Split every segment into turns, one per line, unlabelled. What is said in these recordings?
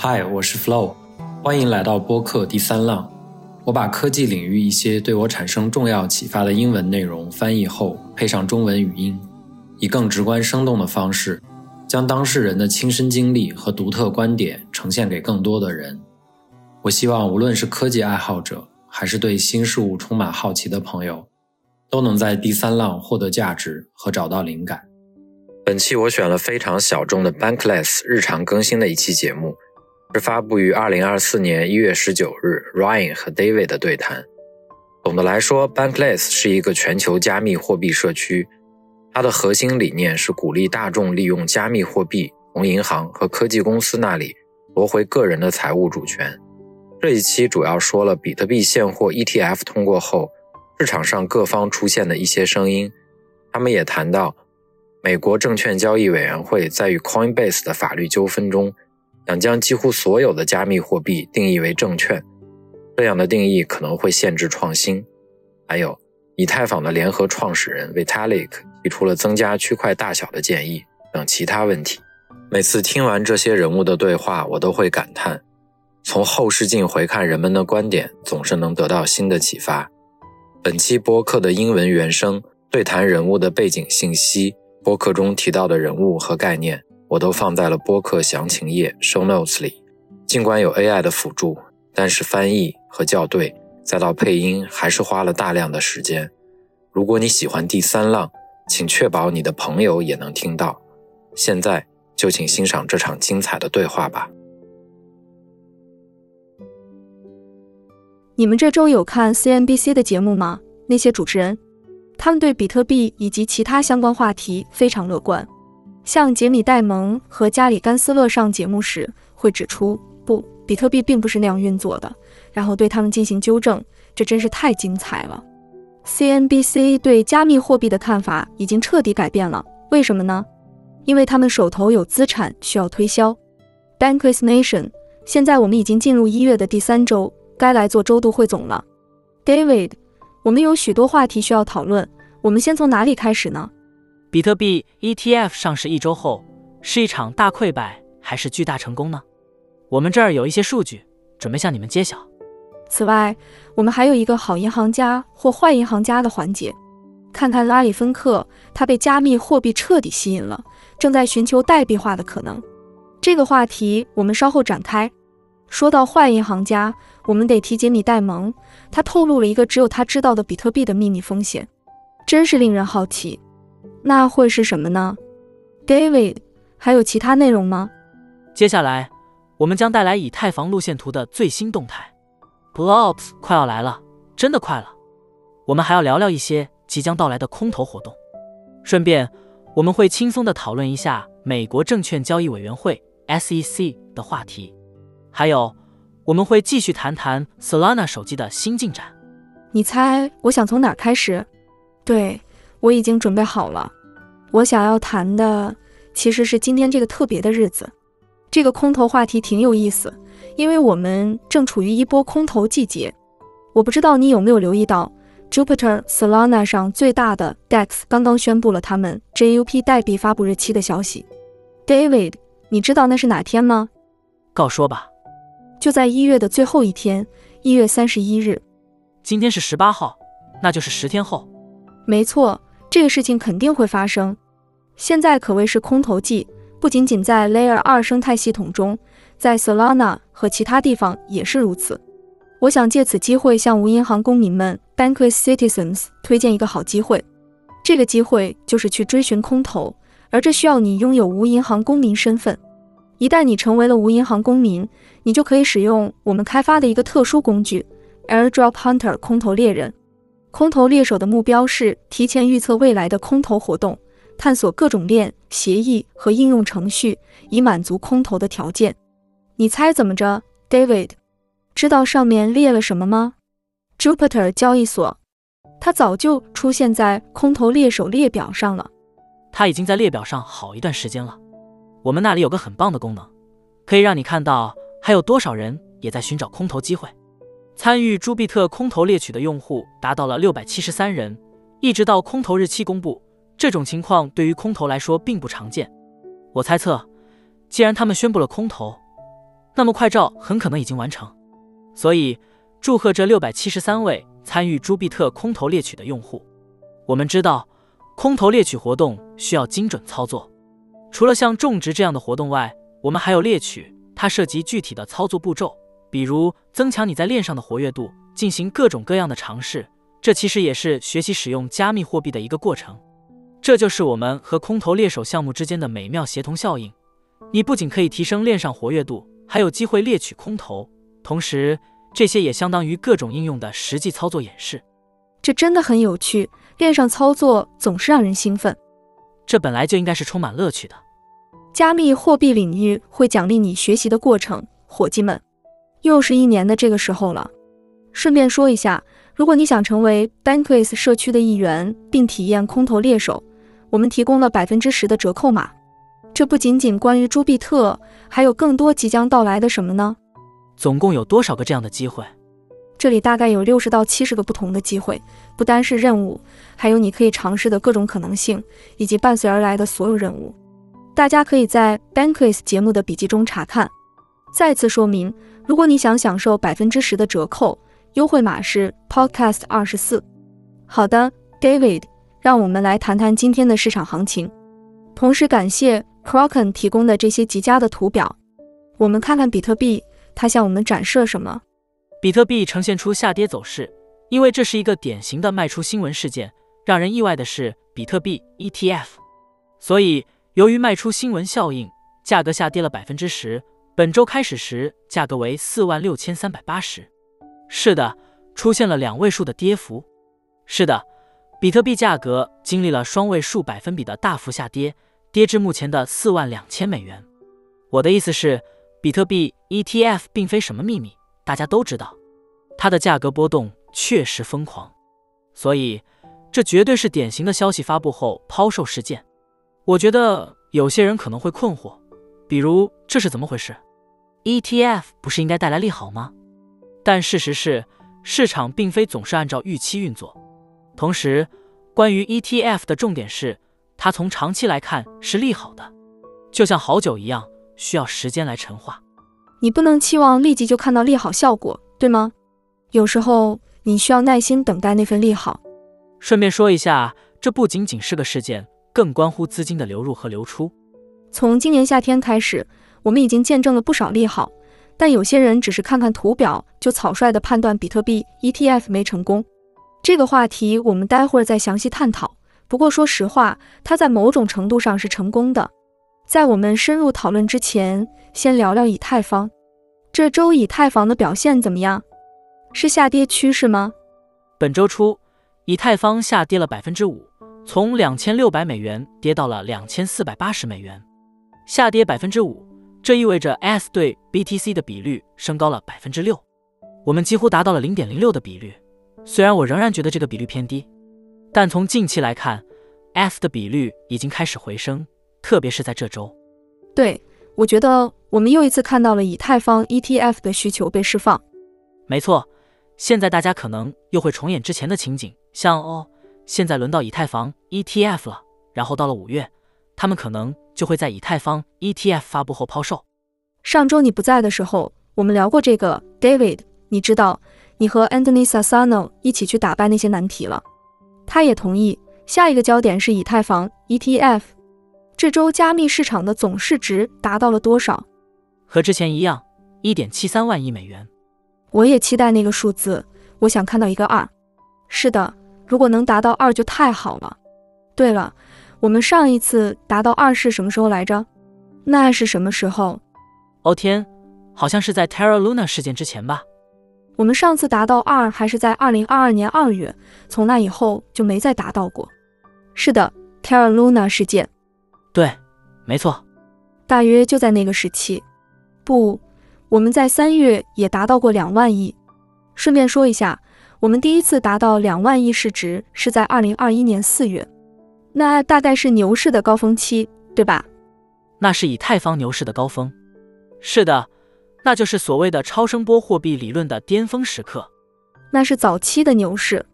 嗨，我是 Flow，欢迎来到播客第三浪。我把科技领域一些对我产生重要启发的英文内容翻译后，配上中文语音，以更直观生动的方式，将当事人的亲身经历和独特观点呈现给更多的人。我希望无论是科技爱好者，还是对新事物充满好奇的朋友，都能在第三浪获得价值和找到灵感。本期我选了非常小众的 Bankless 日常更新的一期节目。是发布于二零二四年一月十九日，Ryan 和 David 的对谈。总的来说，Bankless 是一个全球加密货币社区，它的核心理念是鼓励大众利用加密货币从银行和科技公司那里夺回个人的财务主权。这一期主要说了比特币现货 ETF 通过后，市场上各方出现的一些声音。他们也谈到，美国证券交易委员会在与 Coinbase 的法律纠纷中。想将几乎所有的加密货币定义为证券，这样的定义可能会限制创新。还有，以太坊的联合创始人 Vitalik 提出了增加区块大小的建议等其他问题。每次听完这些人物的对话，我都会感叹：从后视镜回看人们的观点，总是能得到新的启发。本期播客的英文原声对谈人物的背景信息，播客中提到的人物和概念。我都放在了播客详情页 show notes 里。尽管有 AI 的辅助，但是翻译和校对，再到配音，还是花了大量的时间。如果你喜欢第三浪，请确保你的朋友也能听到。现在就请欣赏这场精彩的对话吧。
你们这周有看 CNBC 的节目吗？那些主持人，他们对比特币以及其他相关话题非常乐观。像杰米·戴蒙和加里·甘斯勒上节目时会指出，不，比特币并不是那样运作的，然后对他们进行纠正。这真是太精彩了。CNBC 对加密货币的看法已经彻底改变了，为什么呢？因为他们手头有资产需要推销。Bankless Nation，现在我们已经进入一月的第三周，该来做周度汇总了。David，我们有许多话题需要讨论，我们先从哪里开始呢？
比特币 ETF 上市一周后，是一场大溃败还是巨大成功呢？我们这儿有一些数据，准备向你们揭晓。
此外，我们还有一个好银行家或坏银行家的环节，看看拉里·芬克，他被加密货币彻底吸引了，正在寻求代币化的可能。这个话题我们稍后展开。说到坏银行家，我们得提杰米·戴蒙，他透露了一个只有他知道的比特币的秘密风险，真是令人好奇。那会是什么呢，David？还有其他内容吗？
接下来我们将带来以太坊路线图的最新动态，Blobs 快要来了，真的快了。我们还要聊聊一些即将到来的空投活动，顺便我们会轻松的讨论一下美国证券交易委员会 SEC 的话题，还有我们会继续谈谈 Solana 手机的新进展。
你猜我想从哪开始？对。我已经准备好了。我想要谈的其实是今天这个特别的日子。这个空头话题挺有意思，因为我们正处于一波空头季节。我不知道你有没有留意到，Jupiter Solana 上最大的 DEX 刚刚宣布了他们 JUP 代币发布日期的消息。David，你知道那是哪天吗？
告说吧。
就在一月的最后一天，一月三十一日。
今天是十八号，那就是十天后。
没错。这个事情肯定会发生。现在可谓是空头季，不仅仅在 Layer 二生态系统中，在 Solana 和其他地方也是如此。我想借此机会向无银行公民们 （Bankless Citizens） 推荐一个好机会。这个机会就是去追寻空投，而这需要你拥有无银行公民身份。一旦你成为了无银行公民，你就可以使用我们开发的一个特殊工具 ——Airdrop Hunter 空投猎人。空投猎手的目标是提前预测未来的空投活动，探索各种链协议和应用程序，以满足空投的条件。你猜怎么着，David？知道上面列了什么吗？Jupiter 交易所，它早就出现在空投猎手列表上了。
它已经在列表上好一段时间了。我们那里有个很棒的功能，可以让你看到还有多少人也在寻找空投机会。参与朱庇特空投猎取的用户达到了六百七十三人，一直到空投日期公布，这种情况对于空投来说并不常见。我猜测，既然他们宣布了空投，那么快照很可能已经完成。所以，祝贺这六百七十三位参与朱庇特空投猎取的用户。我们知道，空投猎取活动需要精准操作。除了像种植这样的活动外，我们还有猎取，它涉及具体的操作步骤，比如增强你在链上的活跃度，进行各种各样的尝试。这其实也是学习使用加密货币的一个过程。这就是我们和空投猎手项目之间的美妙协同效应。你不仅可以提升链上活跃度，还有机会猎取空投，同时这些也相当于各种应用的实际操作演示。
这真的很有趣，链上操作总是让人兴奋。
这本来就应该是充满乐趣的。
加密货币领域会奖励你学习的过程，伙计们。又是一年的这个时候了。顺便说一下，如果你想成为 Bankless 社区的一员，并体验空投猎手，我们提供了百分之十的折扣码。这不仅仅关于朱比特，还有更多即将到来的什么呢？
总共有多少个这样的机会？
这里大概有六十到七十个不同的机会，不单是任务，还有你可以尝试的各种可能性，以及伴随而来的所有任务。大家可以在 Bankless 节目的笔记中查看。再次说明，如果你想享受百分之十的折扣，优惠码是 Podcast 二十四。好的，David，让我们来谈谈今天的市场行情，同时感谢 Kraken 提供的这些极佳的图表。我们看看比特币，它向我们展示了什么？
比特币呈现出下跌走势，因为这是一个典型的卖出新闻事件。让人意外的是，比特币 ETF，所以由于卖出新闻效应，价格下跌了百分之十。本周开始时，价格为四万六千三百八十。是的，出现了两位数的跌幅。是的，比特币价格经历了双位数百分比的大幅下跌，跌至目前的四万两千美元。我的意思是，比特币 ETF 并非什么秘密。大家都知道，它的价格波动确实疯狂，所以这绝对是典型的消息发布后抛售事件。我觉得有些人可能会困惑，比如这是怎么回事？ETF 不是应该带来利好吗？但事实是，市场并非总是按照预期运作。同时，关于 ETF 的重点是，它从长期来看是利好的，就像好酒一样，需要时间来陈化。
你不能期望立即就看到利好效果，对吗？有时候你需要耐心等待那份利好。
顺便说一下，这不仅仅是个事件，更关乎资金的流入和流出。
从今年夏天开始，我们已经见证了不少利好，但有些人只是看看图表就草率地判断比特币 ETF 没成功。这个话题我们待会儿再详细探讨。不过说实话，它在某种程度上是成功的。在我们深入讨论之前，先聊聊以太坊。这周以太坊的表现怎么样？是下跌趋势吗？
本周初，以太坊下跌了百分之五，从两千六百美元跌到了两千四百八十美元。下跌百分之五，这意味着 S 对 BTC 的比率升高了百分之六。我们几乎达到了零点零六的比率。虽然我仍然觉得这个比率偏低，但从近期来看，S 的比率已经开始回升。特别是在这周，
对我觉得我们又一次看到了以太坊 ETF 的需求被释放。
没错，现在大家可能又会重演之前的情景，像哦，现在轮到以太坊 ETF 了，然后到了五月，他们可能就会在以太坊 ETF 发布后抛售。
上周你不在的时候，我们聊过这个，David，你知道你和 Anthony Sassano 一起去打败那些难题了，他也同意下一个焦点是以太坊 ETF。这周加密市场的总市值达到了多少？
和之前一样，一点七三万亿美元。
我也期待那个数字，我想看到一个二。是的，如果能达到二就太好了。对了，我们上一次达到二是什么时候来着？那是什么时候？
哦天，好像是在 Terra Luna 事件之前吧。
我们上次达到二还是在二零二二年二月，从那以后就没再达到过。是的，Terra Luna 事件。
对，没错，
大约就在那个时期。不，我们在三月也达到过两万亿。顺便说一下，我们第一次达到两万亿市值是在二零二一年四月，那大概是牛市的高峰期，对吧？
那是以太坊牛市的高峰。是的，那就是所谓的超声波货币理论的巅峰时刻。
那是早期的牛市。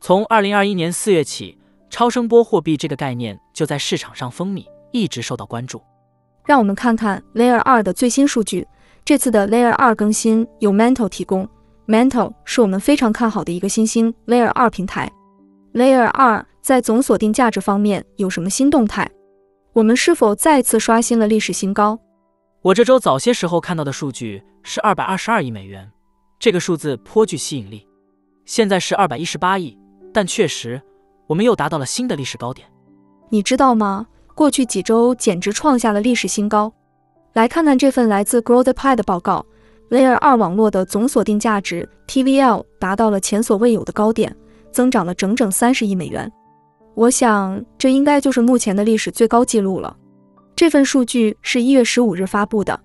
从二零二一年四月起。超声波货币这个概念就在市场上风靡，一直受到关注。
让我们看看 Layer 二的最新数据。这次的 Layer 二更新由 Mantle 提供，Mantle 是我们非常看好的一个新兴 Layer 二平台。Layer 二在总锁定价值方面有什么新动态？我们是否再次刷新了历史新高？
我这周早些时候看到的数据是二百二十二亿美元，这个数字颇具吸引力。现在是二百一十八亿，但确实，我们又达到了新的历史高点。
你知道吗？过去几周简直创下了历史新高。来看看这份来自 GrowthPi 的报告，Layer 二网络的总锁定价值 TVL 达到了前所未有的高点，增长了整整三十亿美元。我想，这应该就是目前的历史最高纪录了。这份数据是一月十五日发布的。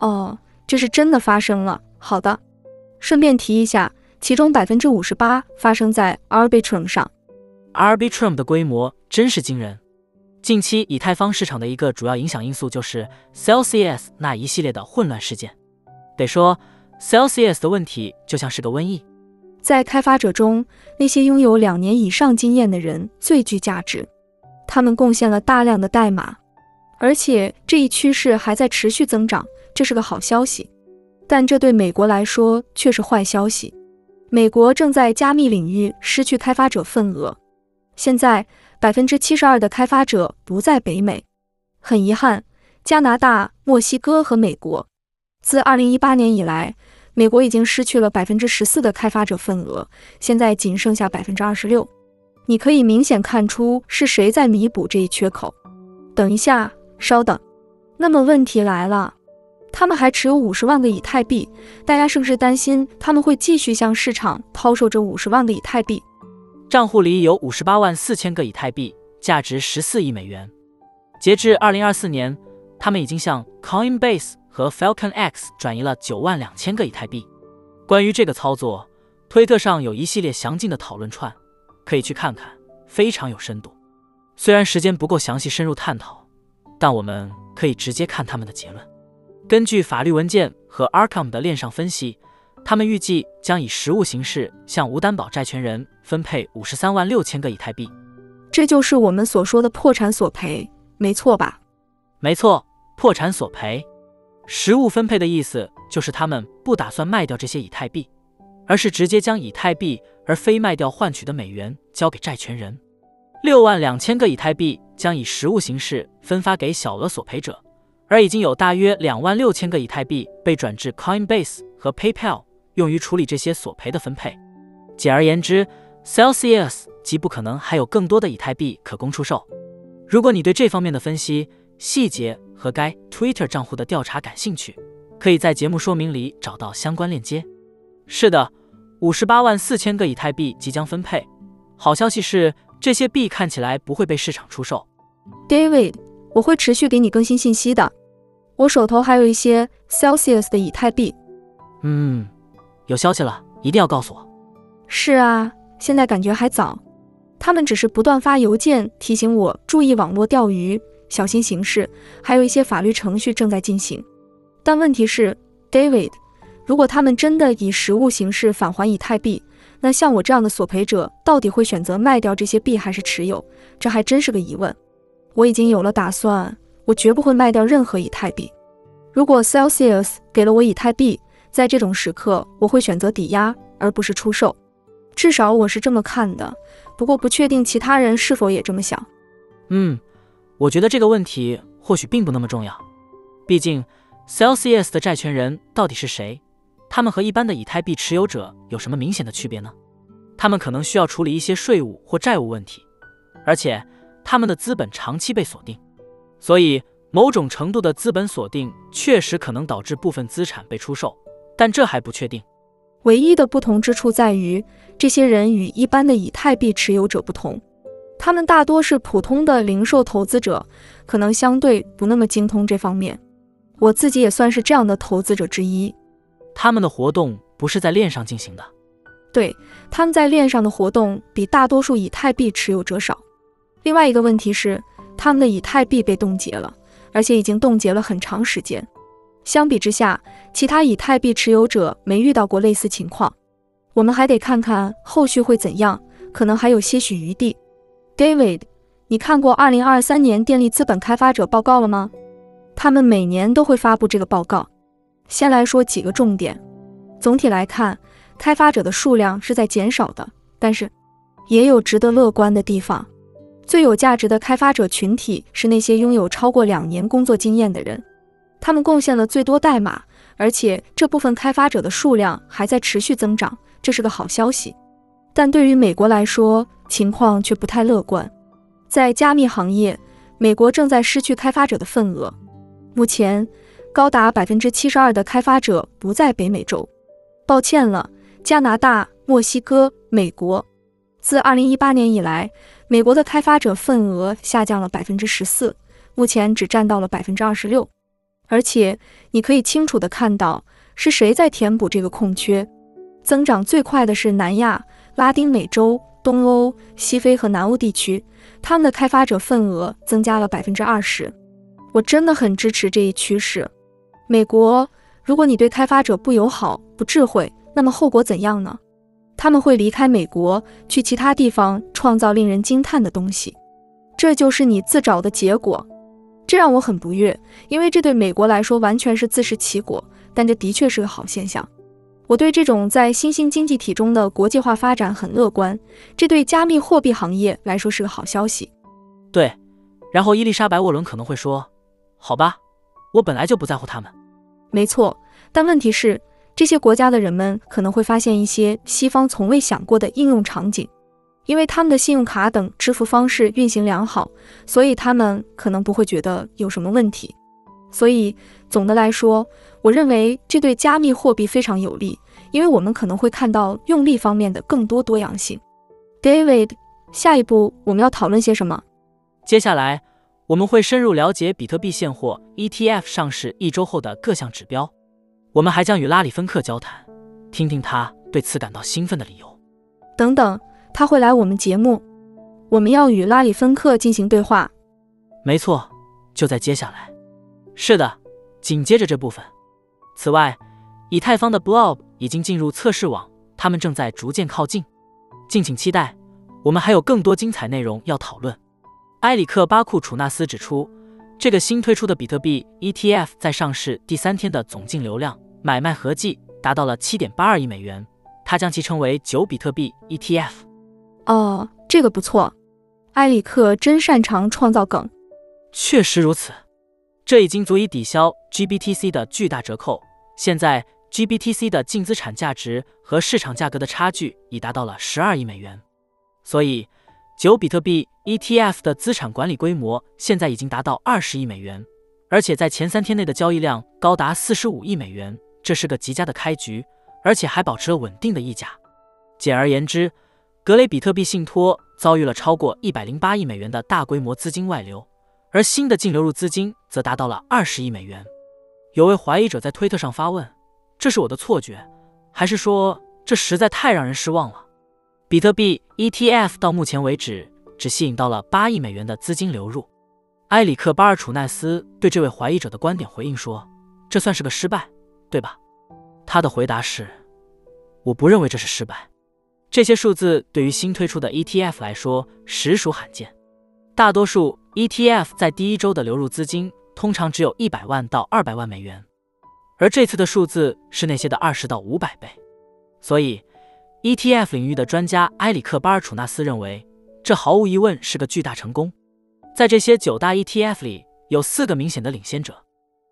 哦，这是真的发生了。好的，顺便提一下，其中百分之五十八发生在 Arbitrum 上。
Arbitrum 的规模真是惊人。近期以太坊市场的一个主要影响因素就是 Celsius 那一系列的混乱事件。得说，Celsius 的问题就像是个瘟疫。
在开发者中，那些拥有两年以上经验的人最具价值，他们贡献了大量的代码，而且这一趋势还在持续增长，这是个好消息。但这对美国来说却是坏消息。美国正在加密领域失去开发者份额，现在百分之七十二的开发者不在北美。很遗憾，加拿大、墨西哥和美国，自二零一八年以来。美国已经失去了百分之十四的开发者份额，现在仅剩下百分之二十六。你可以明显看出是谁在弥补这一缺口。等一下，稍等。那么问题来了，他们还持有五十万个以太币，大家是不是担心他们会继续向市场抛售这五十万个以太币？
账户里有五十八万四千个以太币，价值十四亿美元。截至二零二四年，他们已经向 Coinbase。和 Falcon X 转移了九万两千个以太币。关于这个操作，推特上有一系列详尽的讨论串，可以去看看，非常有深度。虽然时间不够详细深入探讨，但我们可以直接看他们的结论。根据法律文件和 Arkham 的链上分析，他们预计将以实物形式向无担保债权人分配五十三万六千个以太币。
这就是我们所说的破产索赔，没错吧？
没错，破产索赔。实物分配的意思就是他们不打算卖掉这些以太币，而是直接将以太币而非卖掉换取的美元交给债权人。六万两千个以太币将以实物形式分发给小额索赔者，而已经有大约两万六千个以太币被转至 Coinbase 和 PayPal，用于处理这些索赔的分配。简而言之，Celsius 极不可能还有更多的以太币可供出售。如果你对这方面的分析细节，和该 Twitter 账户的调查感兴趣，可以在节目说明里找到相关链接。是的，五十八万四千个以太币即将分配。好消息是，这些币看起来不会被市场出售。
David，我会持续给你更新信息的。我手头还有一些 Celsius 的以太币。
嗯，有消息了，一定要告诉我。
是啊，现在感觉还早。他们只是不断发邮件提醒我注意网络钓鱼。小心行事，还有一些法律程序正在进行。但问题是，David，如果他们真的以实物形式返还以太币，那像我这样的索赔者到底会选择卖掉这些币还是持有？这还真是个疑问。我已经有了打算，我绝不会卖掉任何以太币。如果 Celsius 给了我以太币，在这种时刻，我会选择抵押而不是出售。至少我是这么看的，不过不确定其他人是否也这么想。
嗯。我觉得这个问题或许并不那么重要，毕竟 Celsius 的债权人到底是谁？他们和一般的以太币持有者有什么明显的区别呢？他们可能需要处理一些税务或债务问题，而且他们的资本长期被锁定，所以某种程度的资本锁定确实可能导致部分资产被出售，但这还不确定。
唯一的不同之处在于，这些人与一般的以太币持有者不同。他们大多是普通的零售投资者，可能相对不那么精通这方面。我自己也算是这样的投资者之一。
他们的活动不是在链上进行的，
对，他们在链上的活动比大多数以太币持有者少。另外一个问题是，他们的以太币被冻结了，而且已经冻结了很长时间。相比之下，其他以太币持有者没遇到过类似情况。我们还得看看后续会怎样，可能还有些许余地。David，你看过二零二三年电力资本开发者报告了吗？他们每年都会发布这个报告。先来说几个重点。总体来看，开发者的数量是在减少的，但是也有值得乐观的地方。最有价值的开发者群体是那些拥有超过两年工作经验的人，他们贡献了最多代码，而且这部分开发者的数量还在持续增长，这是个好消息。但对于美国来说，情况却不太乐观。在加密行业，美国正在失去开发者的份额。目前，高达百分之七十二的开发者不在北美洲。抱歉了，加拿大、墨西哥、美国。自二零一八年以来，美国的开发者份额下降了百分之十四，目前只占到了百分之二十六。而且，你可以清楚地看到是谁在填补这个空缺。增长最快的是南亚、拉丁美洲、东欧、西非和南欧地区，他们的开发者份额增加了百分之二十。我真的很支持这一趋势。美国，如果你对开发者不友好、不智慧，那么后果怎样呢？他们会离开美国，去其他地方创造令人惊叹的东西，这就是你自找的结果。这让我很不悦，因为这对美国来说完全是自食其果。但这的确是个好现象。我对这种在新兴经济体中的国际化发展很乐观，这对加密货币行业来说是个好消息。
对，然后伊丽莎白·沃伦可能会说：“好吧，我本来就不在乎他们。”
没错，但问题是。这些国家的人们可能会发现一些西方从未想过的应用场景，因为他们的信用卡等支付方式运行良好，所以他们可能不会觉得有什么问题。所以总的来说，我认为这对加密货币非常有利，因为我们可能会看到用力方面的更多多样性。David，下一步我们要讨论些什么？
接下来我们会深入了解比特币现货 ETF 上市一周后的各项指标。我们还将与拉里·芬克交谈，听听他对此感到兴奋的理由。
等等，他会来我们节目，我们要与拉里·芬克进行对话。
没错，就在接下来。是的，紧接着这部分。此外，以太坊的 Blob 已经进入测试网，他们正在逐渐靠近，敬请期待。我们还有更多精彩内容要讨论。埃里克·巴库楚纳斯指出，这个新推出的比特币 ETF 在上市第三天的总净流量。买卖合计达到了七点八二亿美元，他将其称为九比特币 ETF。
哦，这个不错，埃里克真擅长创造梗。
确实如此，这已经足以抵消 GBTC 的巨大折扣。现在 GBTC 的净资产价值和市场价格的差距已达到了十二亿美元，所以九比特币 ETF 的资产管理规模现在已经达到二十亿美元，而且在前三天内的交易量高达四十五亿美元。这是个极佳的开局，而且还保持了稳定的溢价。简而言之，格雷比特币信托遭遇了超过一百零八亿美元的大规模资金外流，而新的净流入资金则达到了二十亿美元。有位怀疑者在推特上发问：“这是我的错觉，还是说这实在太让人失望了？”比特币 ETF 到目前为止只吸引到了八亿美元的资金流入。埃里克·巴尔楚奈斯对这位怀疑者的观点回应说：“这算是个失败。”对吧？他的回答是：“我不认为这是失败。这些数字对于新推出的 ETF 来说实属罕见。大多数 ETF 在第一周的流入资金通常只有一百万到二百万美元，而这次的数字是那些的二十到五百倍。所以，ETF 领域的专家埃里克·巴尔楚纳斯认为，这毫无疑问是个巨大成功。在这些九大 ETF 里，有四个明显的领先者，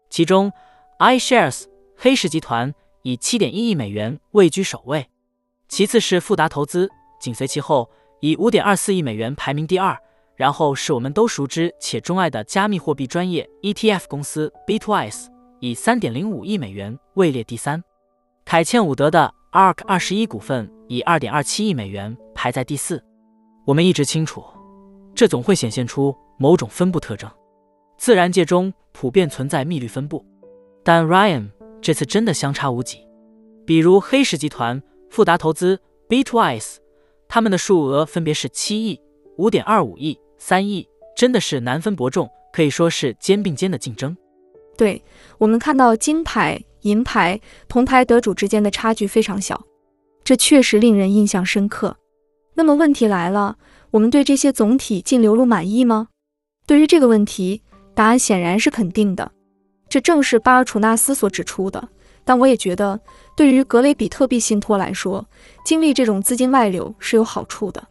其中 iShares。黑石集团以七点一亿美元位居首位，其次是富达投资，紧随其后以五点二四亿美元排名第二，然后是我们都熟知且钟爱的加密货币专业 ETF 公司 Bitwise，以三点零五亿美元位列第三。凯茜伍德的 ARK 二十一股份以二点二七亿美元排在第四。我们一直清楚，这总会显现出某种分布特征。自然界中普遍存在密律分布，但 Ryan。这次真的相差无几，比如黑石集团、富达投资、Bitwise，他们的数额分别是七亿、五点二五亿、三亿，真的是难分伯仲，可以说是肩并肩的竞争。
对我们看到金牌、银牌、铜牌得主之间的差距非常小，这确实令人印象深刻。那么问题来了，我们对这些总体净流入满意吗？对于这个问题，答案显然是肯定的。这正是巴尔楚纳斯所指出的，但我也觉得，对于格雷比特币信托来说，经历这种资金外流是有好处的。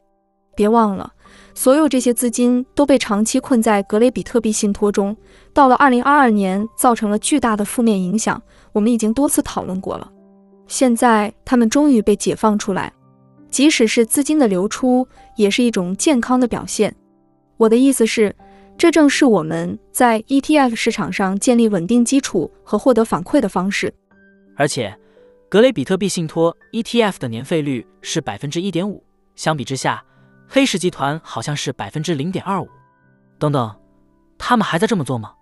别忘了，所有这些资金都被长期困在格雷比特币信托中，到了2022年，造成了巨大的负面影响。我们已经多次讨论过了。现在他们终于被解放出来，即使是资金的流出，也是一种健康的表现。我的意思是，这正是我们在 ETF 市场上建立稳定基础和获得反馈的方式。
而且，格雷比特币信托 ETF 的年费率是百分之一点五，相比之下，黑石集团好像是百分之零点二五。等等，他们还在这么做吗？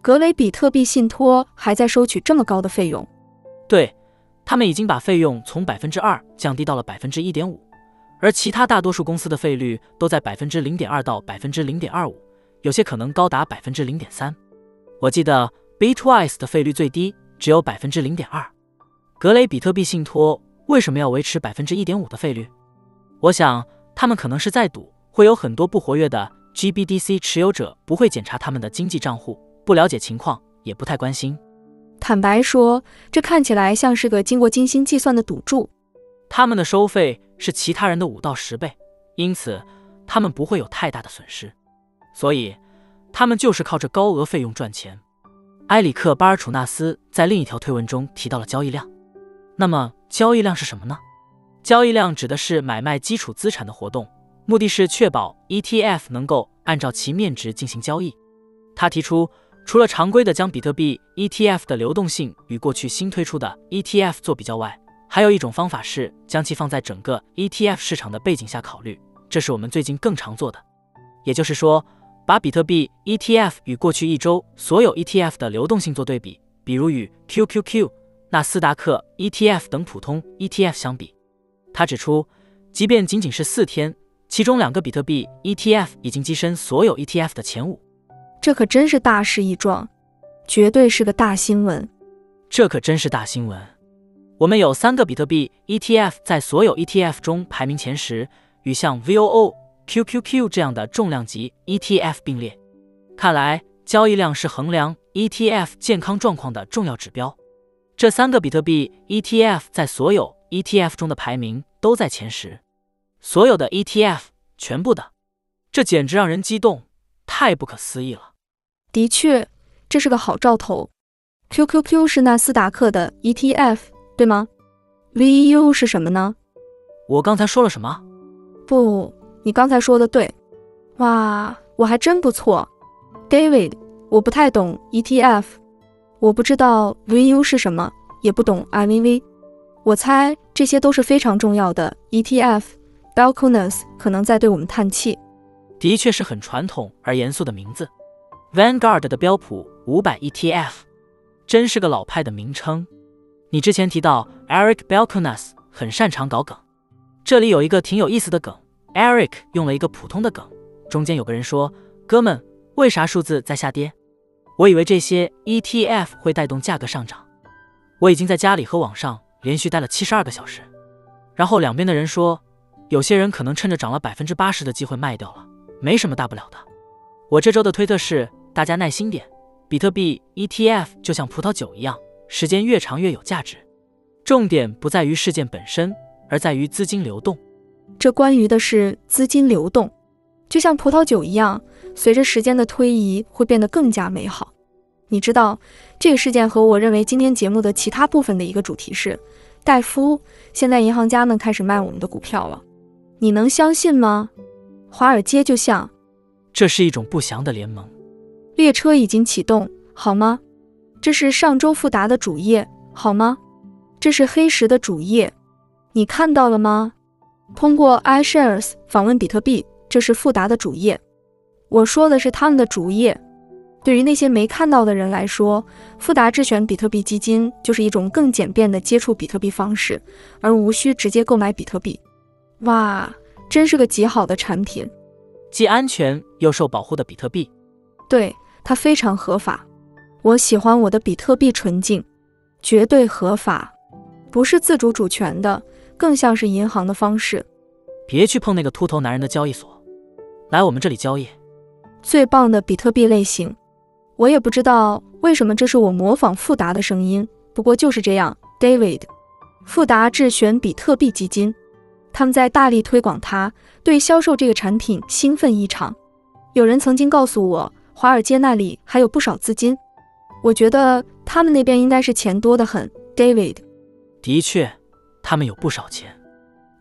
格雷比特币信托还在收取这么高的费用？
对，他们已经把费用从百分之二降低到了百分之一点五，而其他大多数公司的费率都在百分之零点二到百分之零点二五，有些可能高达百分之零点三。我记得 Bitwise 的费率最低。只有百分之零点二，格雷比特币信托为什么要维持百分之一点五的费率？我想他们可能是在赌，会有很多不活跃的 GBDC 持有者不会检查他们的经济账户，不了解情况，也不太关心。
坦白说，这看起来像是个经过精心计算的赌注。
他们的收费是其他人的五到十倍，因此他们不会有太大的损失，所以他们就是靠着高额费用赚钱。埃里克·巴尔楚纳斯在另一条推文中提到了交易量。那么，交易量是什么呢？交易量指的是买卖基础资产的活动，目的是确保 ETF 能够按照其面值进行交易。他提出，除了常规的将比特币 ETF 的流动性与过去新推出的 ETF 做比较外，还有一种方法是将其放在整个 ETF 市场的背景下考虑。这是我们最近更常做的。也就是说。把比特币 ETF 与过去一周所有 ETF 的流动性做对比，比如与 QQQ、纳斯达克 ETF 等普通 ETF 相比。他指出，即便仅仅是四天，其中两个比特币 ETF 已经跻身所有 ETF 的前五。
这可真是大事一桩，绝对是个大新闻。
这可真是大新闻。我们有三个比特币 ETF 在所有 ETF 中排名前十，与像 VOO。QQQ 这样的重量级 ETF 并列，看来交易量是衡量 ETF 健康状况的重要指标。这三个比特币 ETF 在所有 ETF 中的排名都在前十，所有的 ETF 全部的，这简直让人激动，太不可思议了。
的确，这是个好兆头。QQQ 是纳斯达克的 ETF，对吗？VU 是什么呢？
我刚才说了什么？
不。你刚才说的对，哇，我还真不错，David。我不太懂 ETF，我不知道 VU 是什么，也不懂 IVV。我猜这些都是非常重要的 ETF。Balcones 可能在对我们叹气。
的确是很传统而严肃的名字，Vanguard 的标普五百 ETF，真是个老派的名称。你之前提到 Eric Balcones 很擅长搞梗，这里有一个挺有意思的梗。Eric 用了一个普通的梗，中间有个人说：“哥们，为啥数字在下跌？”我以为这些 ETF 会带动价格上涨。我已经在家里和网上连续待了七十二个小时。然后两边的人说，有些人可能趁着涨了百分之八十的机会卖掉了，没什么大不了的。我这周的推特是：大家耐心点，比特币 ETF 就像葡萄酒一样，时间越长越有价值。重点不在于事件本身，而在于资金流动。
这关于的是资金流动，就像葡萄酒一样，随着时间的推移会变得更加美好。你知道，这个事件和我认为今天节目的其他部分的一个主题是：戴夫，现在银行家们开始卖我们的股票了，你能相信吗？华尔街就像，
这是一种不祥的联盟，
列车已经启动，好吗？这是上周富达的主页，好吗？这是黑石的主页，你看到了吗？通过 iShares 访问比特币，这是富达的主页。我说的是他们的主页。对于那些没看到的人来说，富达智选比特币基金就是一种更简便的接触比特币方式，而无需直接购买比特币。哇，真是个极好的产品，
既安全又受保护的比特币。
对，它非常合法。我喜欢我的比特币纯净，绝对合法，不是自主主权的。更像是银行的方式，
别去碰那个秃头男人的交易所，来我们这里交易。
最棒的比特币类型，我也不知道为什么这是我模仿富达的声音，不过就是这样，David。富达智选比特币基金，他们在大力推广它，对销售这个产品兴奋异常。有人曾经告诉我，华尔街那里还有不少资金。我觉得他们那边应该是钱多得很，David。
的确，他们有不少钱。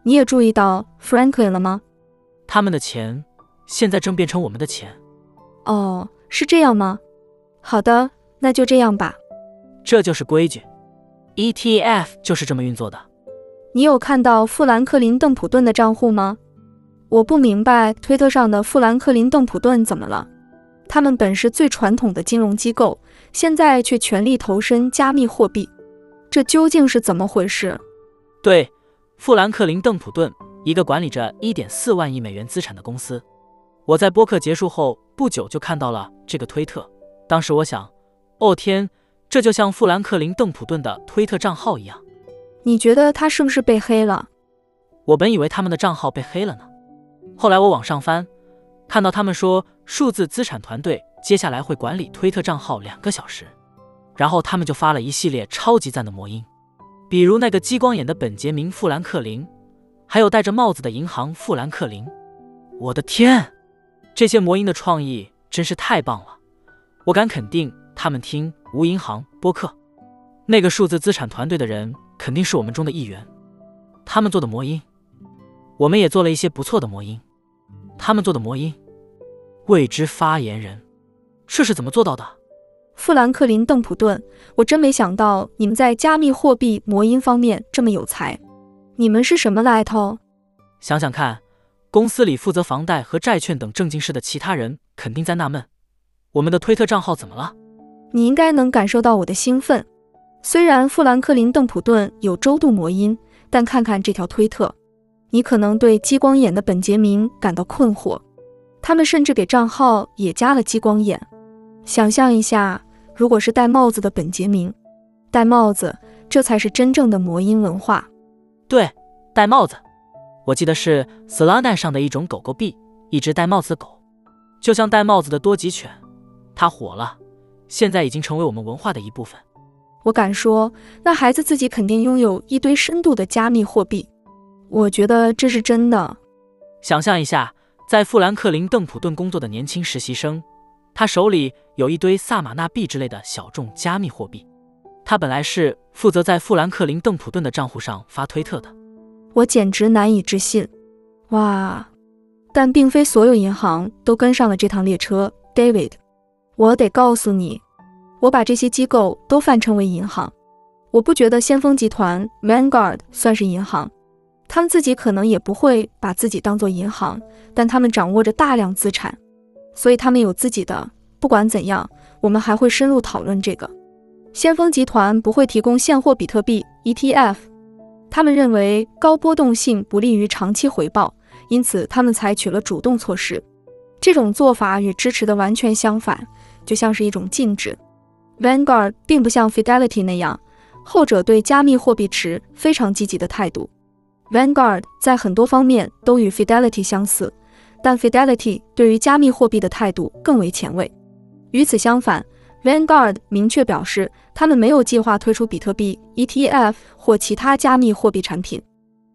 你也注意到 Franklin 了吗？
他们的钱现在正变成我们的钱。
哦，是这样吗？好的，那就这样吧。
这就是规矩，ETF 就是这么运作的。
你有看到富兰克林·邓普顿的账户吗？我不明白推特上的富兰克林·邓普顿怎么了。他们本是最传统的金融机构，现在却全力投身加密货币，这究竟是怎么回事？
对，富兰克林·邓普顿，一个管理着1.4万亿美元资产的公司。我在播客结束后不久就看到了这个推特，当时我想，哦天，这就像富兰克林·邓普顿的推特账号一样。
你觉得他是不是被黑了？
我本以为他们的账号被黑了呢，后来我往上翻。看到他们说数字资产团队接下来会管理推特账号两个小时，然后他们就发了一系列超级赞的魔音，比如那个激光眼的本杰明·富兰克林，还有戴着帽子的银行富兰克林。我的天，这些魔音的创意真是太棒了！我敢肯定，他们听无银行播客，那个数字资产团队的人肯定是我们中的一员。他们做的魔音，我们也做了一些不错的魔音。他们做的魔音。未知发言人，这是怎么做到的？
富兰克林·邓普顿，我真没想到你们在加密货币魔音方面这么有才。你们是什么来头？
想想看，公司里负责房贷和债券等正经事的其他人肯定在纳闷：我们的推特账号怎么了？
你应该能感受到我的兴奋。虽然富兰克林·邓普顿有周度魔音，但看看这条推特，你可能对激光眼的本杰明感到困惑。他们甚至给账号也加了激光眼。想象一下，如果是戴帽子的本杰明，戴帽子，这才是真正的魔音文化。
对，戴帽子。我记得是 Solana 上的一种狗狗币，一只戴帽子的狗，就像戴帽子的多吉犬。它火了，现在已经成为我们文化的一部分。
我敢说，那孩子自己肯定拥有一堆深度的加密货币。我觉得这是真的。
想象一下。在富兰克林·邓普顿工作的年轻实习生，他手里有一堆萨马纳币之类的小众加密货币。他本来是负责在富兰克林·邓普顿的账户上发推特的。
我简直难以置信！哇！但并非所有银行都跟上了这趟列车，David。我得告诉你，我把这些机构都泛称为银行。我不觉得先锋集团 Vanguard 算是银行。他们自己可能也不会把自己当做银行，但他们掌握着大量资产，所以他们有自己的。不管怎样，我们还会深入讨论这个。先锋集团不会提供现货比特币 ETF，他们认为高波动性不利于长期回报，因此他们采取了主动措施。这种做法与支持的完全相反，就像是一种禁止。Vanguard 并不像 Fidelity 那样，后者对加密货币持非常积极的态度。Vanguard 在很多方面都与 Fidelity 相似，但 Fidelity 对于加密货币的态度更为前卫。与此相反，Vanguard 明确表示，他们没有计划推出比特币 ETF 或其他加密货币产品。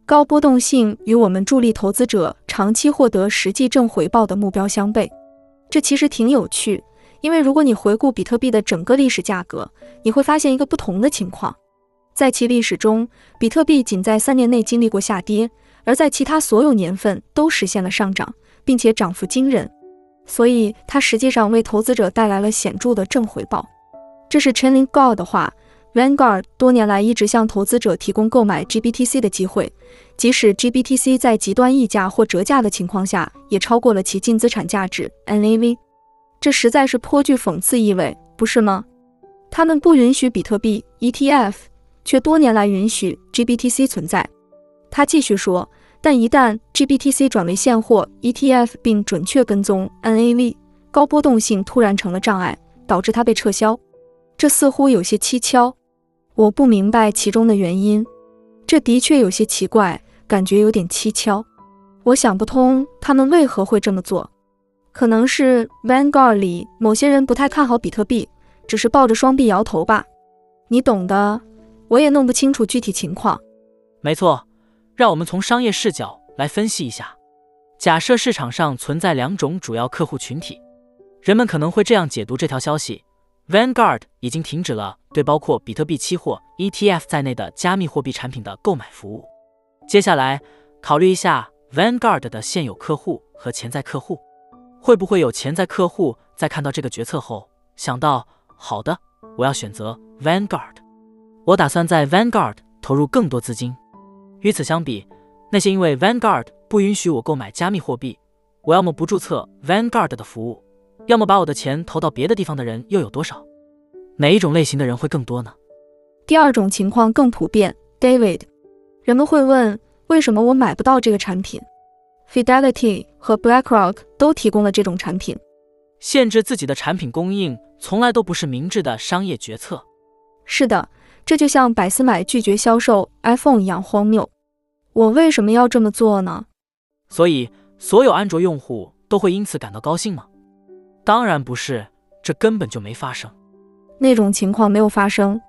高波动性与我们助力投资者长期获得实际正回报的目标相悖。这其实挺有趣，因为如果你回顾比特币的整个历史价格，你会发现一个不同的情况。在其历史中，比特币仅在三年内经历过下跌，而在其他所有年份都实现了上涨，并且涨幅惊人。所以，它实际上为投资者带来了显著的正回报。这是 Chainlink God 的话。Vanguard 多年来一直向投资者提供购买 GBTC 的机会，即使 GBTC 在极端溢价或折价的情况下，也超过了其净资产价值 NAV。这实在是颇具讽刺意味，不是吗？他们不允许比特币 ETF。却多年来允许 GBTC 存在。他继续说，但一旦 GBTC 转为现货 ETF 并准确跟踪 NAV，高波动性突然成了障碍，导致它被撤销。这似乎有些蹊跷，我不明白其中的原因。这的确有些奇怪，感觉有点蹊跷。我想不通他们为何会这么做。可能是 Vanguard 里某些人不太看好比特币，只是抱着双臂摇头吧。你懂的，我也弄不清楚具体情况。
没错，让我们从商业视角来分析一下。假设市场上存在两种主要客户群体，人们可能会这样解读这条消息：Vanguard 已经停止了对包括比特币期货 ETF 在内的加密货币产品的购买服务。接下来，考虑一下 Vanguard 的现有客户和潜在客户，会不会有潜在客户在看到这个决策后想到：好的，我要选择 Vanguard，我打算在 Vanguard 投入更多资金。与此相比，那些因为 Vanguard 不允许我购买加密货币，我要么不注册 Vanguard 的服务，要么把我的钱投到别的地方的人又有多少？哪一种类型的人会更多呢？
第二种情况更普遍，David。人们会问，为什么我买不到这个产品？Fidelity 和 BlackRock 都提供了这种产品。
限制自己的产品供应，从来都不是明智的商业决策。
是的，这就像百思买拒绝销售 iPhone 一样荒谬。我为什么要这么做呢？
所以，所有安卓用户都会因此感到高兴吗？当然不是，这根本就没发生。
那种情况没有发生。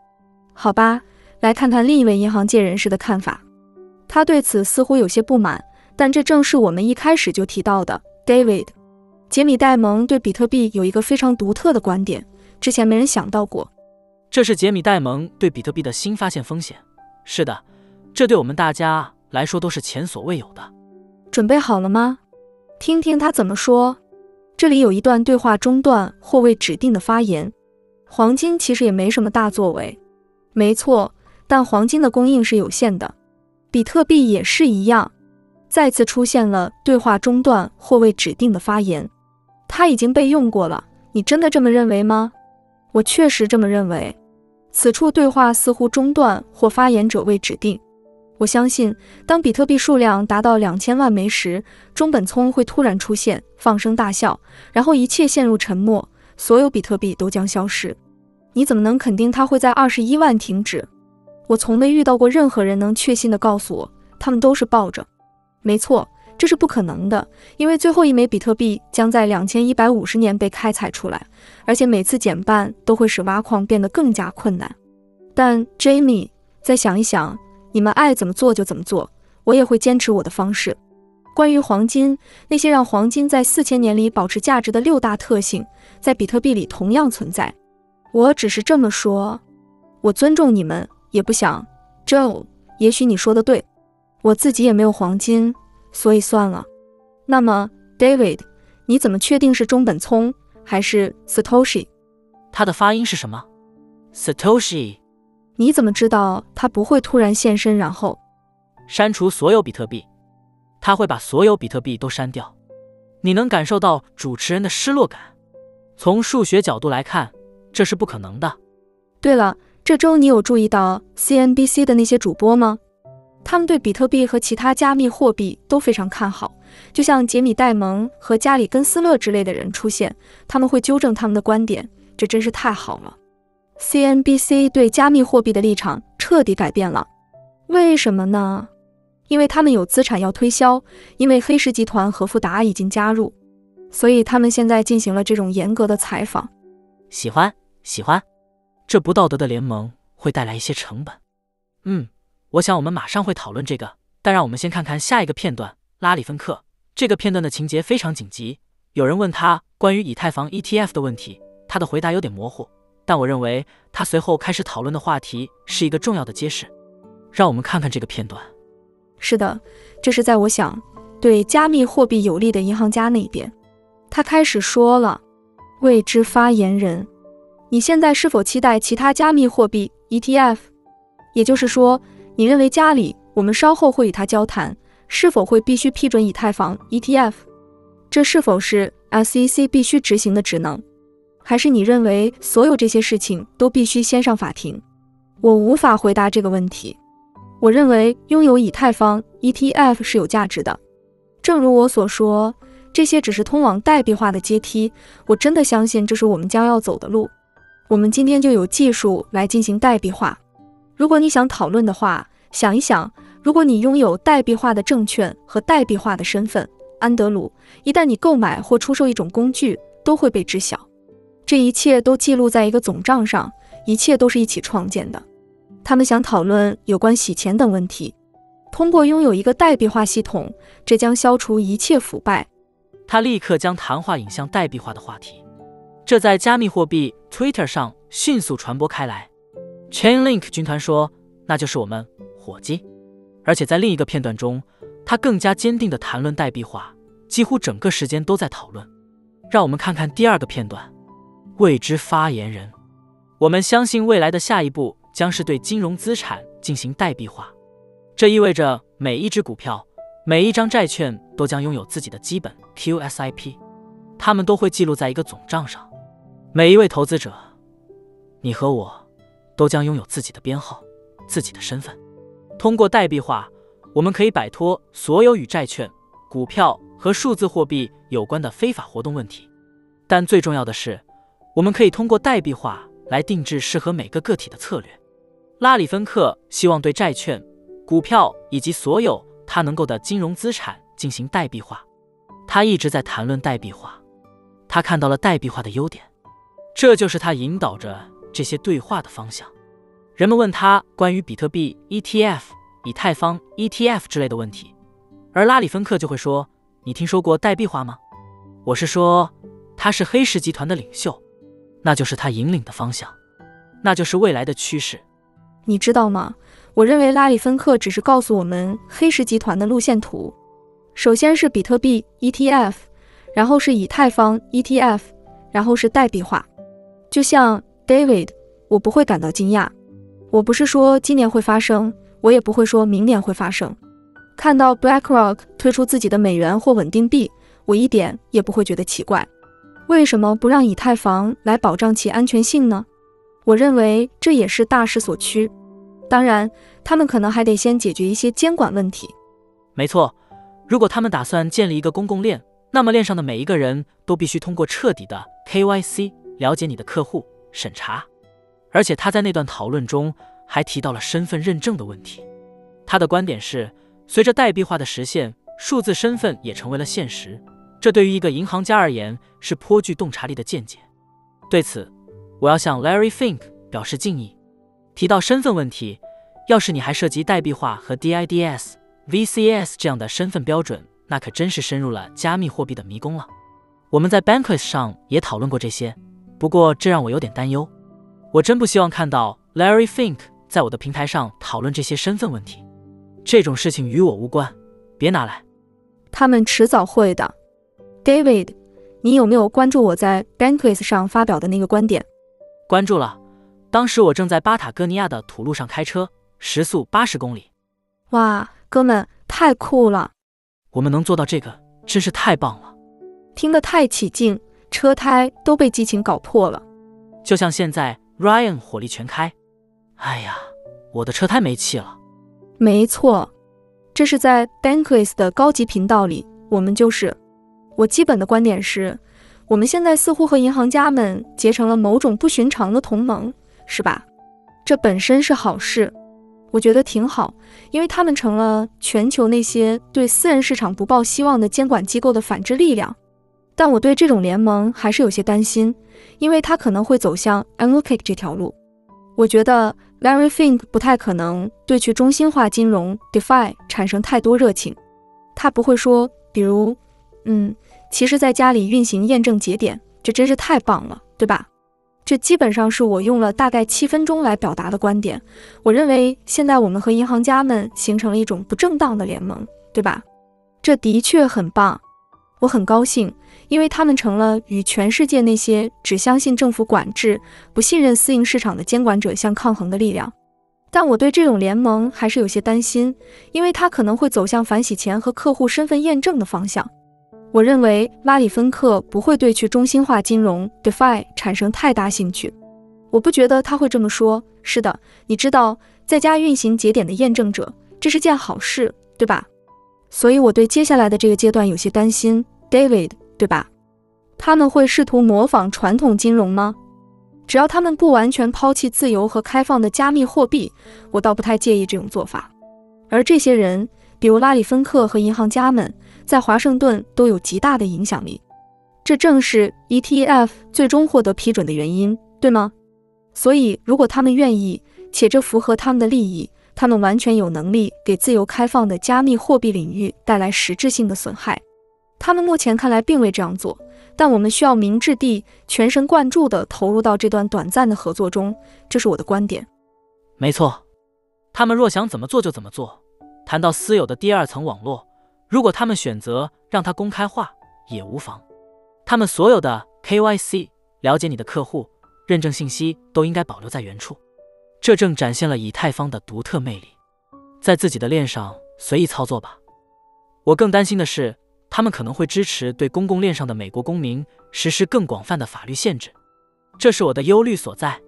好吧，来看看另一位银行界人士的看法。他对此似乎有些不满，但这正是我们一开始就提到的。David，杰米戴蒙对比特币有一个非常独特的观点，之前没人想到过。
这是杰米戴蒙对比特币的新发现风险。是的，这对我们大家。来说都是前所未有的。
准备好了吗？听听他怎么说。这里有一段对话中断或未指定的发言。黄金其实也没什么大作为，没错，但黄金的供应是有限的。比特币也是一样。再次出现了对话中断或未指定的发言。它已经被用过了。你真的这么认为吗？我确实这么认为。此处对话似乎中断或发言者未指定。我相信，当比特币数量达到两千万枚时，中本聪会突然出现，放声大笑，然后一切陷入沉默，所有比特币都将消失。你怎么能肯定它会在二十一万停止？我从没遇到过任何人能确信地告诉我，他们都是抱着。没错，这是不可能的，因为最后一枚比特币将在两千一百五十年被开采出来，而且每次减半都会使挖矿变得更加困难。但 Jamie，再想一想。你们爱怎么做就怎么做，我也会坚持我的方式。关于黄金，那些让黄金在四千年里保持价值的六大特性，在比特币里同样存在。我只是这么说，我尊重你们，也不想。Joe，也许你说的对，我自己也没有黄金，所以算了。那么，David，你怎么确定是中本聪还是 Satoshi？
他的发音是什么？Satoshi。
你怎么知道他不会突然现身，然后
删除所有比特币？他会把所有比特币都删掉。你能感受到主持人的失落感。从数学角度来看，这是不可能的。
对了，这周你有注意到 CNBC 的那些主播吗？他们对比特币和其他加密货币都非常看好，就像杰米戴蒙和加里根斯勒之类的人出现，他们会纠正他们的观点，这真是太好了。CNBC 对加密货币的立场彻底改变了，为什么呢？因为他们有资产要推销，因为黑石集团和富达已经加入，所以他们现在进行了这种严格的采访。
喜欢，喜欢，这不道德的联盟会带来一些成本。嗯，我想我们马上会讨论这个，但让我们先看看下一个片段。拉里芬克，这个片段的情节非常紧急。有人问他关于以太坊 ETF 的问题，他的回答有点模糊。但我认为他随后开始讨论的话题是一个重要的揭示。让我们看看这个片段。
是的，这是在我想对加密货币有利的银行家那边。他开始说了：“未知发言人，你现在是否期待其他加密货币 ETF？也就是说，你认为家里我们稍后会与他交谈，是否会必须批准以太坊 ETF？这是否是 SEC 必须执行的职能？”还是你认为所有这些事情都必须先上法庭？我无法回答这个问题。我认为拥有以太坊 ETF 是有价值的。正如我所说，这些只是通往代币化的阶梯。我真的相信这是我们将要走的路。我们今天就有技术来进行代币化。如果你想讨论的话，想一想，如果你拥有代币化的证券和代币化的身份，安德鲁，一旦你购买或出售一种工具，都会被知晓。这一切都记录在一个总账上，一切都是一起创建的。他们想讨论有关洗钱等问题。通过拥有一个代币化系统，这将消除一切腐败。
他立刻将谈话引向代币化的话题，这在加密货币 Twitter 上迅速传播开来。Chainlink 军团说：“那就是我们，伙计。”而且在另一个片段中，他更加坚定地谈论代币化，几乎整个时间都在讨论。让我们看看第二个片段。未知发言人：“我们相信未来的下一步将是对金融资产进行代币化，这意味着每一只股票、每一张债券都将拥有自己的基本 QSIP，它们都会记录在一个总账上。每一位投资者，你和我，都将拥有自己的编号、自己的身份。”通过代币化，我们可以摆脱所有与债券、股票和数字货币有关的非法活动问题。但最重要的是，我们可以通过代币化来定制适合每个个体的策略。拉里·芬克希望对债券、股票以及所有他能够的金融资产进行代币化。他一直在谈论代币化，他看到了代币化的优点，这就是他引导着这些对话的方向。人们问他关于比特币 ETF、以太坊 ETF 之类的问题，而拉里·芬克就会说：“你听说过代币化吗？”我是说，他是黑石集团的领袖，那就是他引领的方向，那就是未来的趋势。
你知道吗？我认为拉里·芬克只是告诉我们黑石集团的路线图。首先是比特币 ETF，然后是以太坊 ETF，然后是代币化。就像 David，我不会感到惊讶。我不是说今年会发生，我也不会说明年会发生。看到 BlackRock 推出自己的美元或稳定币，我一点也不会觉得奇怪。为什么不让以太坊来保障其安全性呢？我认为这也是大势所趋。当然，他们可能还得先解决一些监管问题。
没错，如果他们打算建立一个公共链，那么链上的每一个人都必须通过彻底的 KYC 了解你的客户审查。而且他在那段讨论中还提到了身份认证的问题。他的观点是，随着代币化的实现，数字身份也成为了现实。这对于一个银行家而言是颇具洞察力的见解。对此，我要向 Larry Fink 表示敬意。提到身份问题，要是你还涉及代币化和 DIDs、VCS 这样的身份标准，那可真是深入了加密货币的迷宫了。我们在 Bankless 上也讨论过这些，不过这让我有点担忧。我真不希望看到 Larry Fink 在我的平台上讨论这些身份问题，这种事情与我无关，别拿来。
他们迟早会的。David，你有没有关注我在 Bankless 上发表的那个观点？
关注了。当时我正在巴塔哥尼亚的土路上开车，时速八十公里。
哇，哥们，太酷了！
我们能做到这个，真是太棒了。
听得太起劲，车胎都被激情搞破了。
就像现在。Ryan 火力全开，哎呀，我的车胎没气了。
没错，这是在 Bankless 的高级频道里，我们就是。我基本的观点是，我们现在似乎和银行家们结成了某种不寻常的同盟，是吧？这本身是好事，我觉得挺好，因为他们成了全球那些对私人市场不抱希望的监管机构的反制力量。但我对这种联盟还是有些担心。因为他可能会走向 Anarchic 这条路，我觉得 Larry Fink 不太可能对去中心化金融 DeFi 产生太多热情。他不会说，比如，嗯，其实在家里运行验证节点，这真是太棒了，对吧？这基本上是我用了大概七分钟来表达的观点。我认为现在我们和银行家们形成了一种不正当的联盟，对吧？这的确很棒，我很高兴。因为他们成了与全世界那些只相信政府管制、不信任私营市场的监管者相抗衡的力量，但我对这种联盟还是有些担心，因为它可能会走向反洗钱和客户身份验证的方向。我认为拉里·芬克不会对去中心化金融 DeFi 产生太大兴趣，我不觉得他会这么说。是的，你知道，在家运行节点的验证者，这是件好事，对吧？所以我对接下来的这个阶段有些担心，David。对吧？他们会试图模仿传统金融吗？只要他们不完全抛弃自由和开放的加密货币，我倒不太介意这种做法。而这些人，比如拉里·芬克和银行家们，在华盛顿都有极大的影响力。这正是 ETF 最终获得批准的原因，对吗？所以，如果他们愿意，且这符合他们的利益，他们完全有能力给自由开放的加密货币领域带来实质性的损害。他们目前看来并未这样做，但我们需要明智地、全神贯注地投入到这段短暂的合作中。这是我的观点。
没错，他们若想怎么做就怎么做。谈到私有的第二层网络，如果他们选择让它公开化，也无妨。他们所有的 KYC、了解你的客户、认证信息都应该保留在原处。这正展现了以太坊的独特魅力，在自己的链上随意操作吧。我更担心的是，他们可能会支持对公共链上的美国公民实施更广泛的法律限制，这是我的忧虑所在。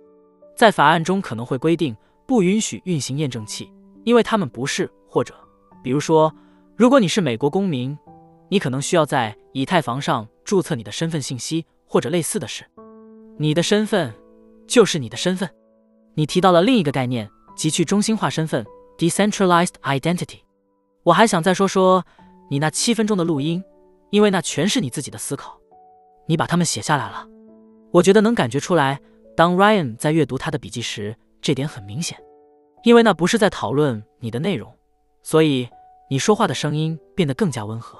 在法案中可能会规定不允许运行验证器，因为他们不是。或者，比如说，如果你是美国公民，你可能需要在以太坊上注册你的身份信息，或者类似的事。你的身份就是你的身份。你提到了另一个概念，即去中心化身份 （decentralized identity）。我还想再说说你那七分钟的录音，因为那全是你自己的思考，你把它们写下来了。我觉得能感觉出来，当 Ryan 在阅读他的笔记时，这点很明显，因为那不是在讨论你的内容，所以你说话的声音变得更加温和，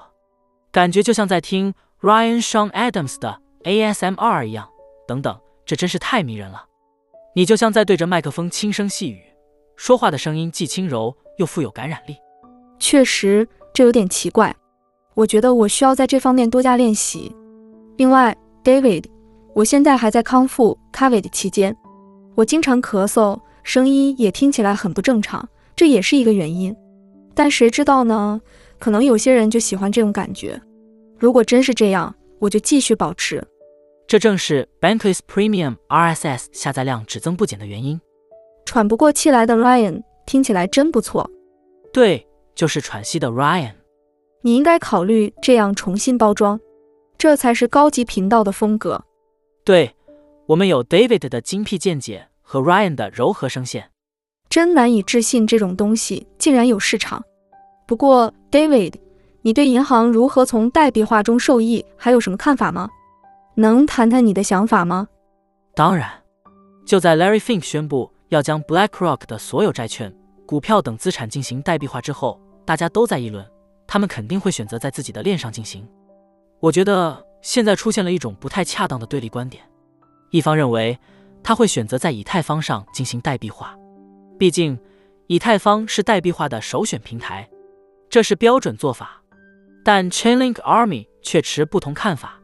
感觉就像在听 Ryan Sean Adams 的 ASMR 一样。等等，这真是太迷人了。你就像在对着麦克风轻声细语，说话的声音既轻柔又富有感染力。
确实，这有点奇怪。我觉得我需要在这方面多加练习。另外，David，我现在还在康复 COVID 期间，我经常咳嗽，声音也听起来很不正常，这也是一个原因。但谁知道呢？可能有些人就喜欢这种感觉。如果真是这样，我就继续保持。
这正是 Bankless Premium RSS 下载量只增不减的原因。
喘不过气来的 Ryan 听起来真不错。
对，就是喘息的 Ryan。
你应该考虑这样重新包装，这才是高级频道的风格。
对，我们有 David 的精辟见解和 Ryan 的柔和声线。
真难以置信，这种东西竟然有市场。不过，David，你对银行如何从代币化中受益还有什么看法吗？能谈谈你的想法吗？
当然，就在 Larry Fink 宣布要将 BlackRock 的所有债券、股票等资产进行代币化之后，大家都在议论，他们肯定会选择在自己的链上进行。我觉得现在出现了一种不太恰当的对立观点：一方认为他会选择在以太坊上进行代币化，毕竟以太坊是代币化的首选平台，这是标准做法；但 Chainlink Army 却持不同看法。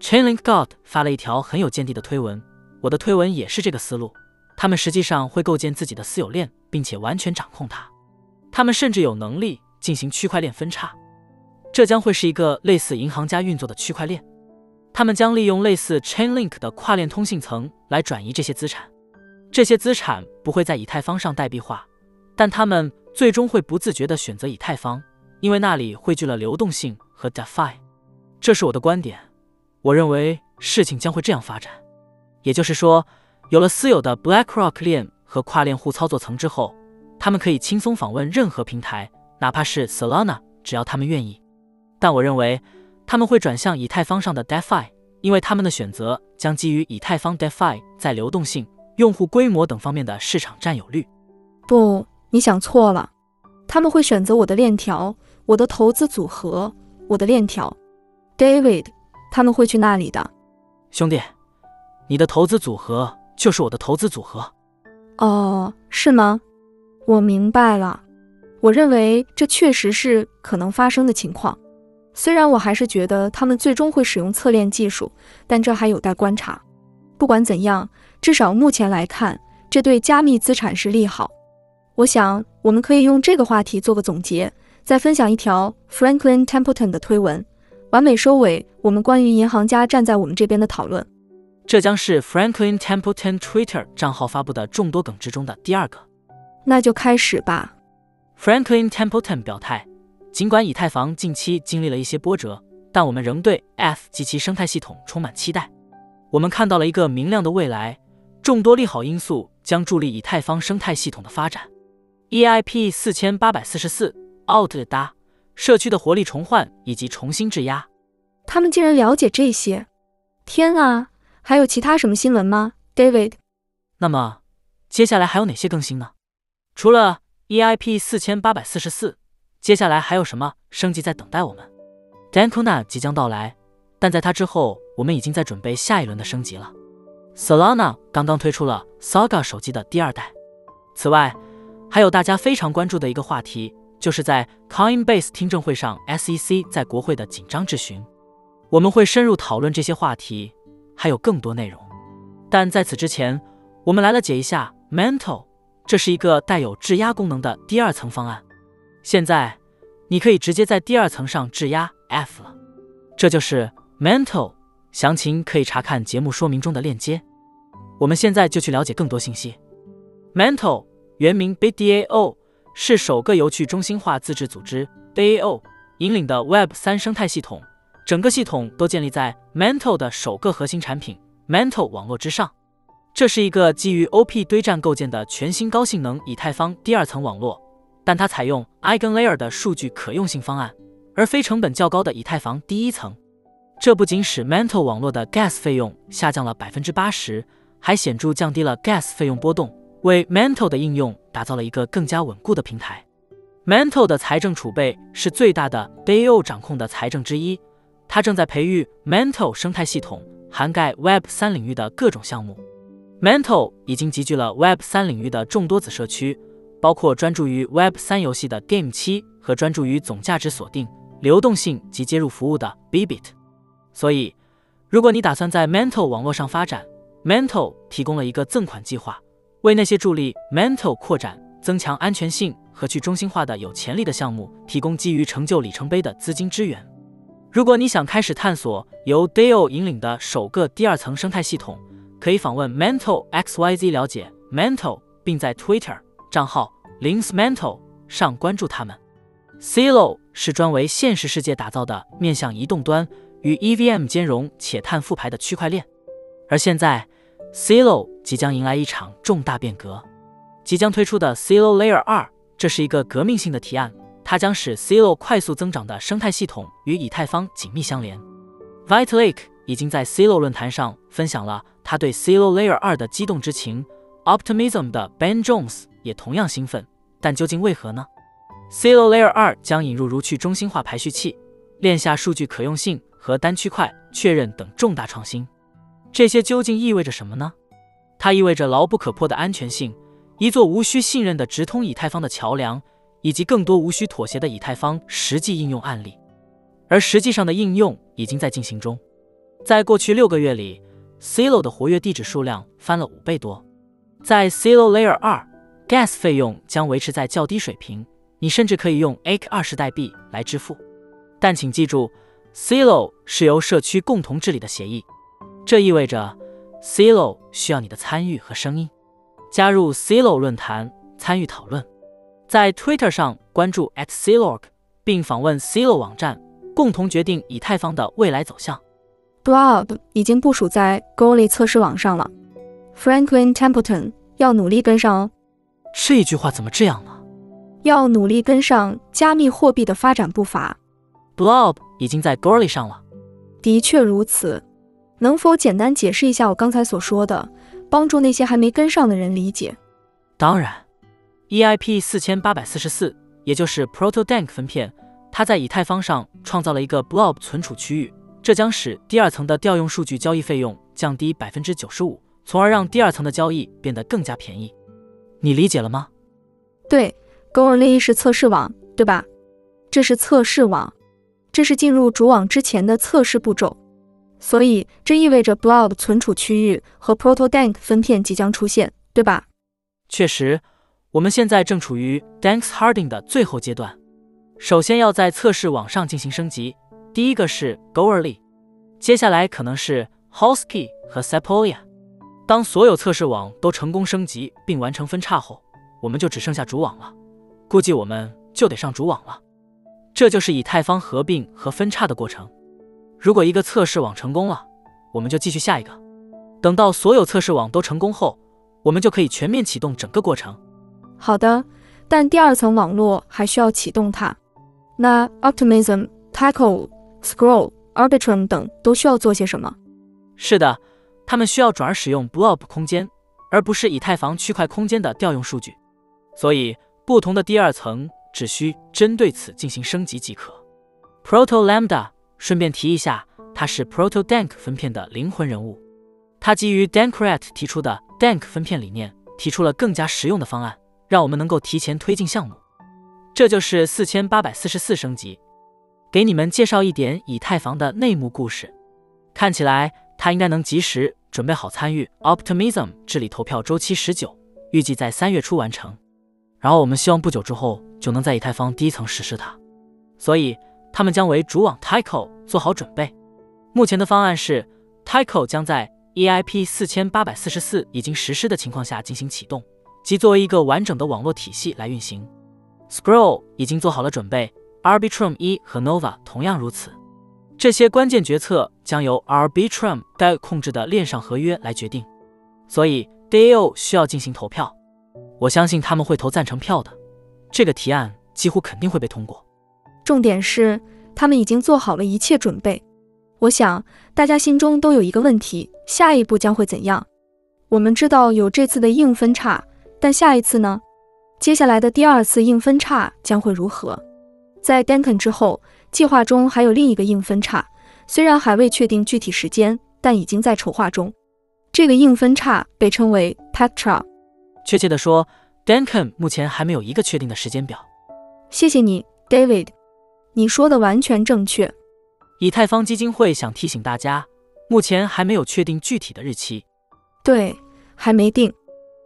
Chainlink God 发了一条很有见地的推文，我的推文也是这个思路。他们实际上会构建自己的私有链，并且完全掌控它。他们甚至有能力进行区块链分叉，这将会是一个类似银行家运作的区块链。他们将利用类似 Chainlink 的跨链通信层来转移这些资产。这些资产不会在以太坊上代币化，但他们最终会不自觉地选择以太坊，因为那里汇聚了流动性和 DeFi。这是我的观点。我认为事情将会这样发展，也就是说，有了私有的 BlackRock 链和跨链互操作层之后，他们可以轻松访问任何平台，哪怕是 Solana，只要他们愿意。但我认为他们会转向以太坊上的 DeFi，因为他们的选择将基于以太坊 DeFi 在流动性、用户规模等方面的市场占有率。
不，你想错了，他们会选择我的链条，我的投资组合，我的链条，David。他们会去那里的，
兄弟，你的投资组合就是我的投资组合。
哦，是吗？我明白了。我认为这确实是可能发生的情况。虽然我还是觉得他们最终会使用侧链技术，但这还有待观察。不管怎样，至少目前来看，这对加密资产是利好。我想我们可以用这个话题做个总结，再分享一条 Franklin Templeton 的推文。完美收尾，我们关于银行家站在我们这边的讨论。
这将是 Franklin Templeton Twitter 账号发布的众多梗之中的第二个。
那就开始吧。
Franklin Templeton 表态，尽管以太坊近期经历了一些波折，但我们仍对 F 及其生态系统充满期待。我们看到了一个明亮的未来，众多利好因素将助力以太坊生态系统的发展。EIP 四千八百四十四 Out 的搭。社区的活力重焕以及重新质押，
他们竟然了解这些！天啊，还有其他什么新闻吗，David？
那么接下来还有哪些更新呢？除了 EIP 四千八百四十四，接下来还有什么升级在等待我们 d a n k u n a 即将到来，但在它之后，我们已经在准备下一轮的升级了。Solana 刚刚推出了 Saga 手机的第二代。此外，还有大家非常关注的一个话题，就是在 Coinbase 听证会上，SEC 在国会的紧张质询。我们会深入讨论这些话题，还有更多内容。但在此之前，我们来了解一下 Mental，这是一个带有质押功能的第二层方案。现在你可以直接在第二层上质押 F 了。这就是 Mental，详情可以查看节目说明中的链接。我们现在就去了解更多信息。Mental 原名 BDAO 是首个由去中心化自治组织 DAO 引领的 Web 三生态系统，整个系统都建立在 Mental 的首个核心产品 Mental 网络之上。这是一个基于 OP 堆栈构建的全新高性能以太坊第二层网络，但它采用 EigenLayer 的数据可用性方案，而非成本较高的以太坊第一层。这不仅使 Mental 网络的 Gas 费用下降了百分之八十。还显著降低了 Gas 费用波动，为 Mental 的应用打造了一个更加稳固的平台。Mental 的财政储备是最大的 DAO 掌控的财政之一，它正在培育 Mental 生态系统，涵盖 Web 三领域的各种项目。Mental 已经集聚了 Web 三领域的众多子社区，包括专注于 Web 三游戏的 Game 七和专注于总价值锁定、流动性及接入服务的 Bit。所以，如果你打算在 Mental 网络上发展，Mental 提供了一个赠款计划，为那些助力 Mental 扩展、增强安全性和去中心化的有潜力的项目提供基于成就里程碑的资金支援。如果你想开始探索由 DAO 引领的首个第二层生态系统，可以访问 Mental XYZ 了解 Mental，并在 Twitter 账号 linksmental 上关注他们。Celo 是专为现实世界打造的面向移动端与 EVM 兼容且碳复排的区块链。而现在，Celo 即将迎来一场重大变革，即将推出的 Celo Layer 2，这是一个革命性的提案，它将使 Celo 快速增长的生态系统与以太坊紧密相连。Vitalik 已经在 Celo 论坛上分享了他对 Celo Layer 2的激动之情，Optimism 的 Ben Jones 也同样兴奋，但究竟为何呢？Celo Layer 2将引入如去中心化排序器、链下数据可用性和单区块确认等重大创新。这些究竟意味着什么呢？它意味着牢不可破的安全性，一座无需信任的直通以太坊的桥梁，以及更多无需妥协的以太坊实际应用案例。而实际上的应用已经在进行中。在过去六个月里，Celo 的活跃地址数量翻了五倍多。在 Celo Layer 二，Gas 费用将维持在较低水平，你甚至可以用 a k 二十代币来支付。但请记住，Celo 是由社区共同治理的协议。这意味着，Celo 需要你的参与和声音。加入 Celo 论坛，参与讨论，在 Twitter 上关注 @Celorg，并访问 Celo 网站，共同决定以太坊的未来走向。
Blob 已经部署在 Goly 测试网上了，Franklin Templeton 要努力跟上哦。
这一句话怎么这样呢？
要努力跟上加密货币的发展步伐。
Blob 已经在 Goly 上了。
的确如此。能否简单解释一下我刚才所说的，帮助那些还没跟上的人理解？
当然，EIP 四千八百四十四，也就是 ProtoDank 分片，它在以太坊上创造了一个 Blob 存储区域，这将使第二层的调用数据交易费用降低百分之九十五，从而让第二层的交易变得更加便宜。你理解了吗？
对，Goerli 是测试网，对吧？这是测试网，这是进入主网之前的测试步骤。所以这意味着 Blob 存储区域和 ProtoDank 分片即将出现，对吧？
确实，我们现在正处于 Danks Harding 的最后阶段。首先要在测试网上进行升级，第一个是 Goerli，接下来可能是 Hosky 和 Sepolia。当所有测试网都成功升级并完成分叉后，我们就只剩下主网了。估计我们就得上主网了。这就是以太坊合并和分叉的过程。如果一个测试网成功了，我们就继续下一个。等到所有测试网都成功后，我们就可以全面启动整个过程。
好的，但第二层网络还需要启动它。那 Optimism、Tackle、Scroll、Arbitrum 等都需要做些什么？
是的，他们需要转而使用 Blob 空间，而不是以太坊区块空间的调用数据。所以，不同的第二层只需针对此进行升级即可。Proto Lambda，顺便提一下，他是 Proto Dank 分片的灵魂人物。他基于 Dankrat 提出的 Dank 分片理念，提出了更加实用的方案，让我们能够提前推进项目。这就是四千八百四十四升级。给你们介绍一点以太坊的内幕故事。看起来他应该能及时准备好参与 Optimism 治理投票周期十九，预计在三月初完成。然后我们希望不久之后就能在以太坊第一层实施它。所以他们将为主网 Tyco 做好准备。目前的方案是 Tyco 将在 EIP 四千八百四十四已经实施的情况下进行启动，即作为一个完整的网络体系来运行。Scroll 已经做好了准备，Arbitrum 一和 Nova 同样如此。这些关键决策将由 Arbitrum 该控制的链上合约来决定，所以 DAO 需要进行投票。我相信他们会投赞成票的，这个提案几乎肯定会被通过。
重点是他们已经做好了一切准备。我想大家心中都有一个问题：下一步将会怎样？我们知道有这次的硬分叉，但下一次呢？接下来的第二次硬分叉将会如何？在 Danken 之后，计划中还有另一个硬分叉，虽然还未确定具体时间，但已经在筹划中。这个硬分叉被称为 Petra。
确切的说，Danken 目前还没有一个确定的时间表。
谢谢你，David，你说的完全正确。
以太坊基金会想提醒大家，目前还没有确定具体的日期。
对，还没定。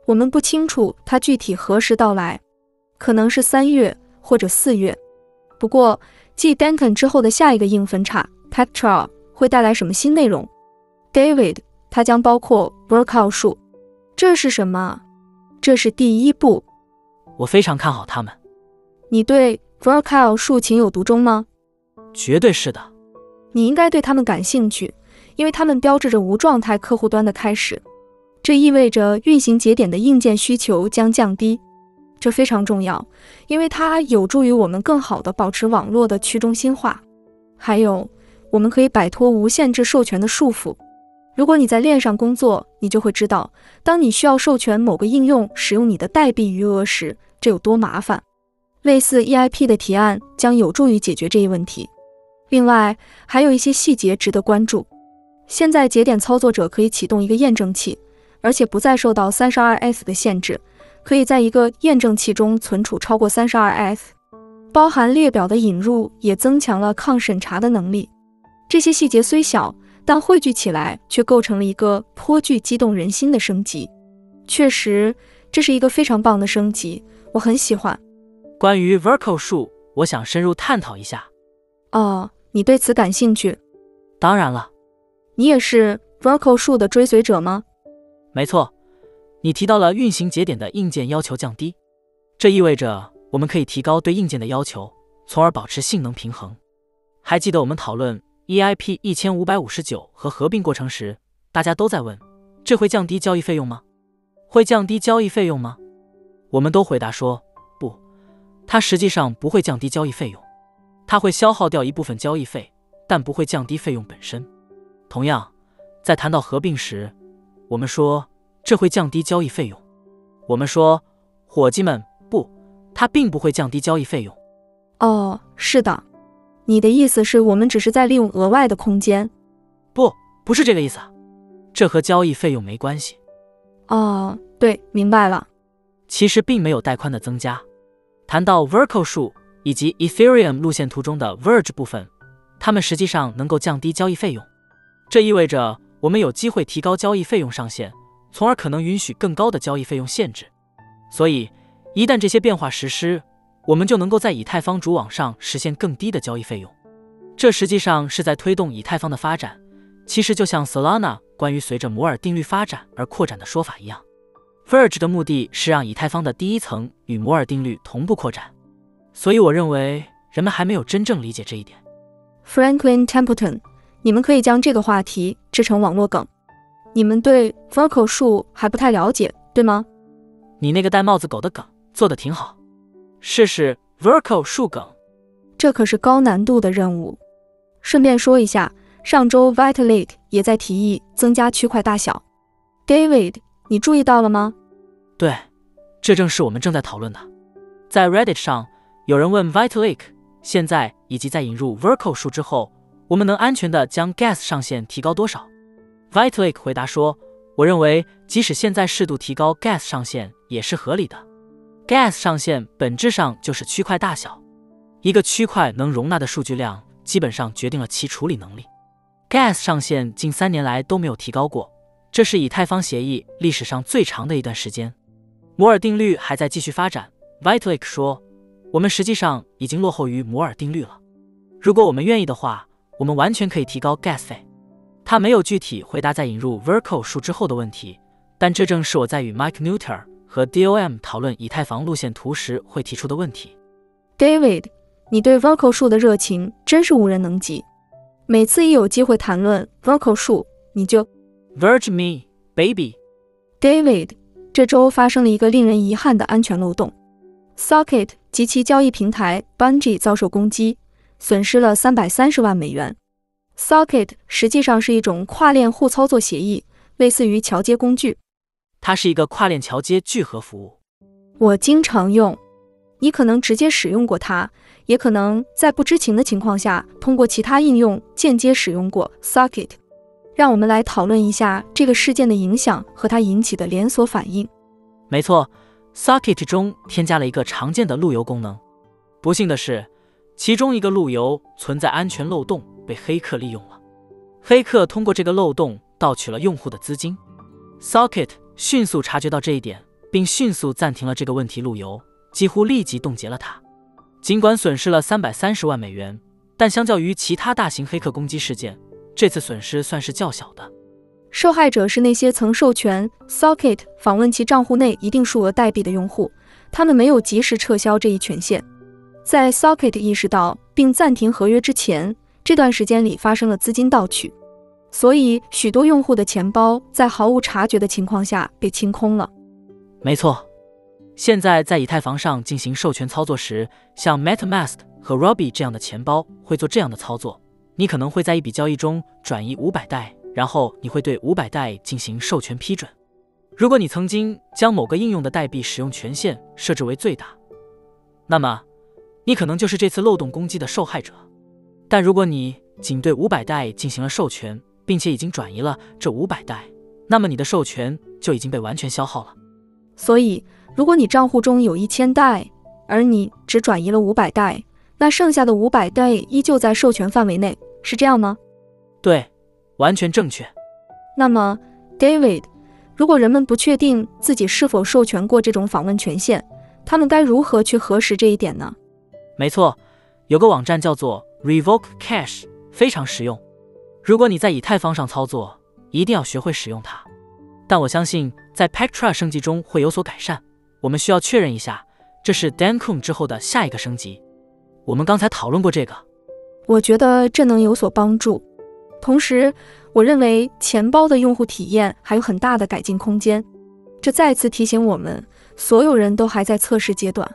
我们不清楚它具体何时到来，可能是三月或者四月。不过，继 Danken 之后的下一个硬分叉 Petra 会带来什么新内容？David，它将包括 Workout 树。这是什么？这是第一步。
我非常看好他们。
你对 Workout 树情有独钟吗？
绝对是的。
你应该对他们感兴趣，因为他们标志着无状态客户端的开始。这意味着运行节点的硬件需求将降低，这非常重要，因为它有助于我们更好地保持网络的去中心化。还有，我们可以摆脱无限制授权的束缚。如果你在链上工作，你就会知道，当你需要授权某个应用使用你的代币余额时，这有多麻烦。类似 EIP 的提案将有助于解决这一问题。另外，还有一些细节值得关注。现在，节点操作者可以启动一个验证器。而且不再受到三十二 S 的限制，可以在一个验证器中存储超过三十二 S。包含列表的引入也增强了抗审查的能力。这些细节虽小，但汇聚起来却构成了一个颇具激动人心的升级。确实，这是一个非常棒的升级，我很喜欢。
关于 Verco 树，我想深入探讨一下。
哦，你对此感兴趣？
当然了。
你也是 Verco 树的追随者吗？
没错，你提到了运行节点的硬件要求降低，这意味着我们可以提高对硬件的要求，从而保持性能平衡。还记得我们讨论 EIP 一千五百五十九和合并过程时，大家都在问，这会降低交易费用吗？会降低交易费用吗？我们都回答说不，它实际上不会降低交易费用，它会消耗掉一部分交易费，但不会降低费用本身。同样，在谈到合并时。我们说这会降低交易费用。我们说，伙计们，不，它并不会降低交易费用。
哦，是的，你的意思是我们只是在利用额外的空间？
不，不是这个意思，这和交易费用没关系。
哦，对，明白了。
其实并没有带宽的增加。谈到 Verco 数以及 Ethereum 路线图中的 Verge 部分，它们实际上能够降低交易费用。这意味着。我们有机会提高交易费用上限，从而可能允许更高的交易费用限制。所以，一旦这些变化实施，我们就能够在以太坊主网上实现更低的交易费用。这实际上是在推动以太坊的发展。其实就像 Solana 关于随着摩尔定律发展而扩展的说法一样，Verge 的目的是让以太坊的第一层与摩尔定律同步扩展。所以，我认为人们还没有真正理解这一点。
Franklin Templeton。你们可以将这个话题制成网络梗。你们对 Verco 树还不太了解，对吗？
你那个戴帽子狗的梗做的挺好，试试 Verco 树梗。
这可是高难度的任务。顺便说一下，上周 Vitalik 也在提议增加区块大小。David，你注意到了吗？
对，这正是我们正在讨论的。在 Reddit 上，有人问 Vitalik，现在以及在引入 Verco 数之后，我们能安全的将 Gas 上限提高多少？Vitalik 回答说：“我认为，即使现在适度提高 Gas 上限也是合理的。Gas 上限本质上就是区块大小，一个区块能容纳的数据量，基本上决定了其处理能力。Gas 上限近三年来都没有提高过。”这是以太坊协议历史上最长的一段时间。摩尔定律还在继续发展。Vitalik 说：“我们实际上已经落后于摩尔定律了。如果我们愿意的话，我们完全可以提高 gas 费。”他没有具体回答在引入 Verco 数之后的问题，但这正是我在与 Mike Neuter 和 DOM 讨论以太坊路线图时会提出的问题。
David，你对 Verco 数的热情真是无人能及。每次一有机会谈论 Verco 数，你就。
Verge me, baby.
David，这周发生了一个令人遗憾的安全漏洞。Socket 及其交易平台 Bungee 遭受攻击，损失了三百三十万美元。Socket 实际上是一种跨链互操作协议，类似于桥接工具。
它是一个跨链桥接聚合服务。
我经常用。你可能直接使用过它，也可能在不知情的情况下通过其他应用间接使用过 Socket。让我们来讨论一下这个事件的影响和它引起的连锁反应。
没错，Socket 中添加了一个常见的路由功能。不幸的是，其中一个路由存在安全漏洞，被黑客利用了。黑客通过这个漏洞盗取了用户的资金。Socket 迅速察觉到这一点，并迅速暂停了这个问题路由，几乎立即冻结了它。尽管损失了三百三十万美元，但相较于其他大型黑客攻击事件，这次损失算是较小的，
受害者是那些曾授权 Socket 访问其账户内一定数额代币的用户，他们没有及时撤销这一权限。在 Socket 意识到并暂停合约之前，这段时间里发生了资金盗取，所以许多用户的钱包在毫无察觉的情况下被清空了。
没错，现在在以太坊上进行授权操作时，像 MetaMask 和 Robbie 这样的钱包会做这样的操作。你可能会在一笔交易中转移五百代，然后你会对五百代进行授权批准。如果你曾经将某个应用的代币使用权限设置为最大，那么你可能就是这次漏洞攻击的受害者。但如果你仅对五百代进行了授权，并且已经转移了这五百代，那么你的授权就已经被完全消耗了。
所以，如果你账户中有一千代，而你只转移了五百代，那剩下的五百代依旧在授权范围内，是这样吗？
对，完全正确。
那么，David，如果人们不确定自己是否授权过这种访问权限，他们该如何去核实这一点呢？
没错，有个网站叫做 Revoke Cash，非常实用。如果你在以太坊上操作，一定要学会使用它。但我相信在 Pactra 升级中会有所改善。我们需要确认一下，这是 Dancun 之后的下一个升级。我们刚才讨论过这个，
我觉得这能有所帮助。同时，我认为钱包的用户体验还有很大的改进空间。这再次提醒我们，所有人都还在测试阶段。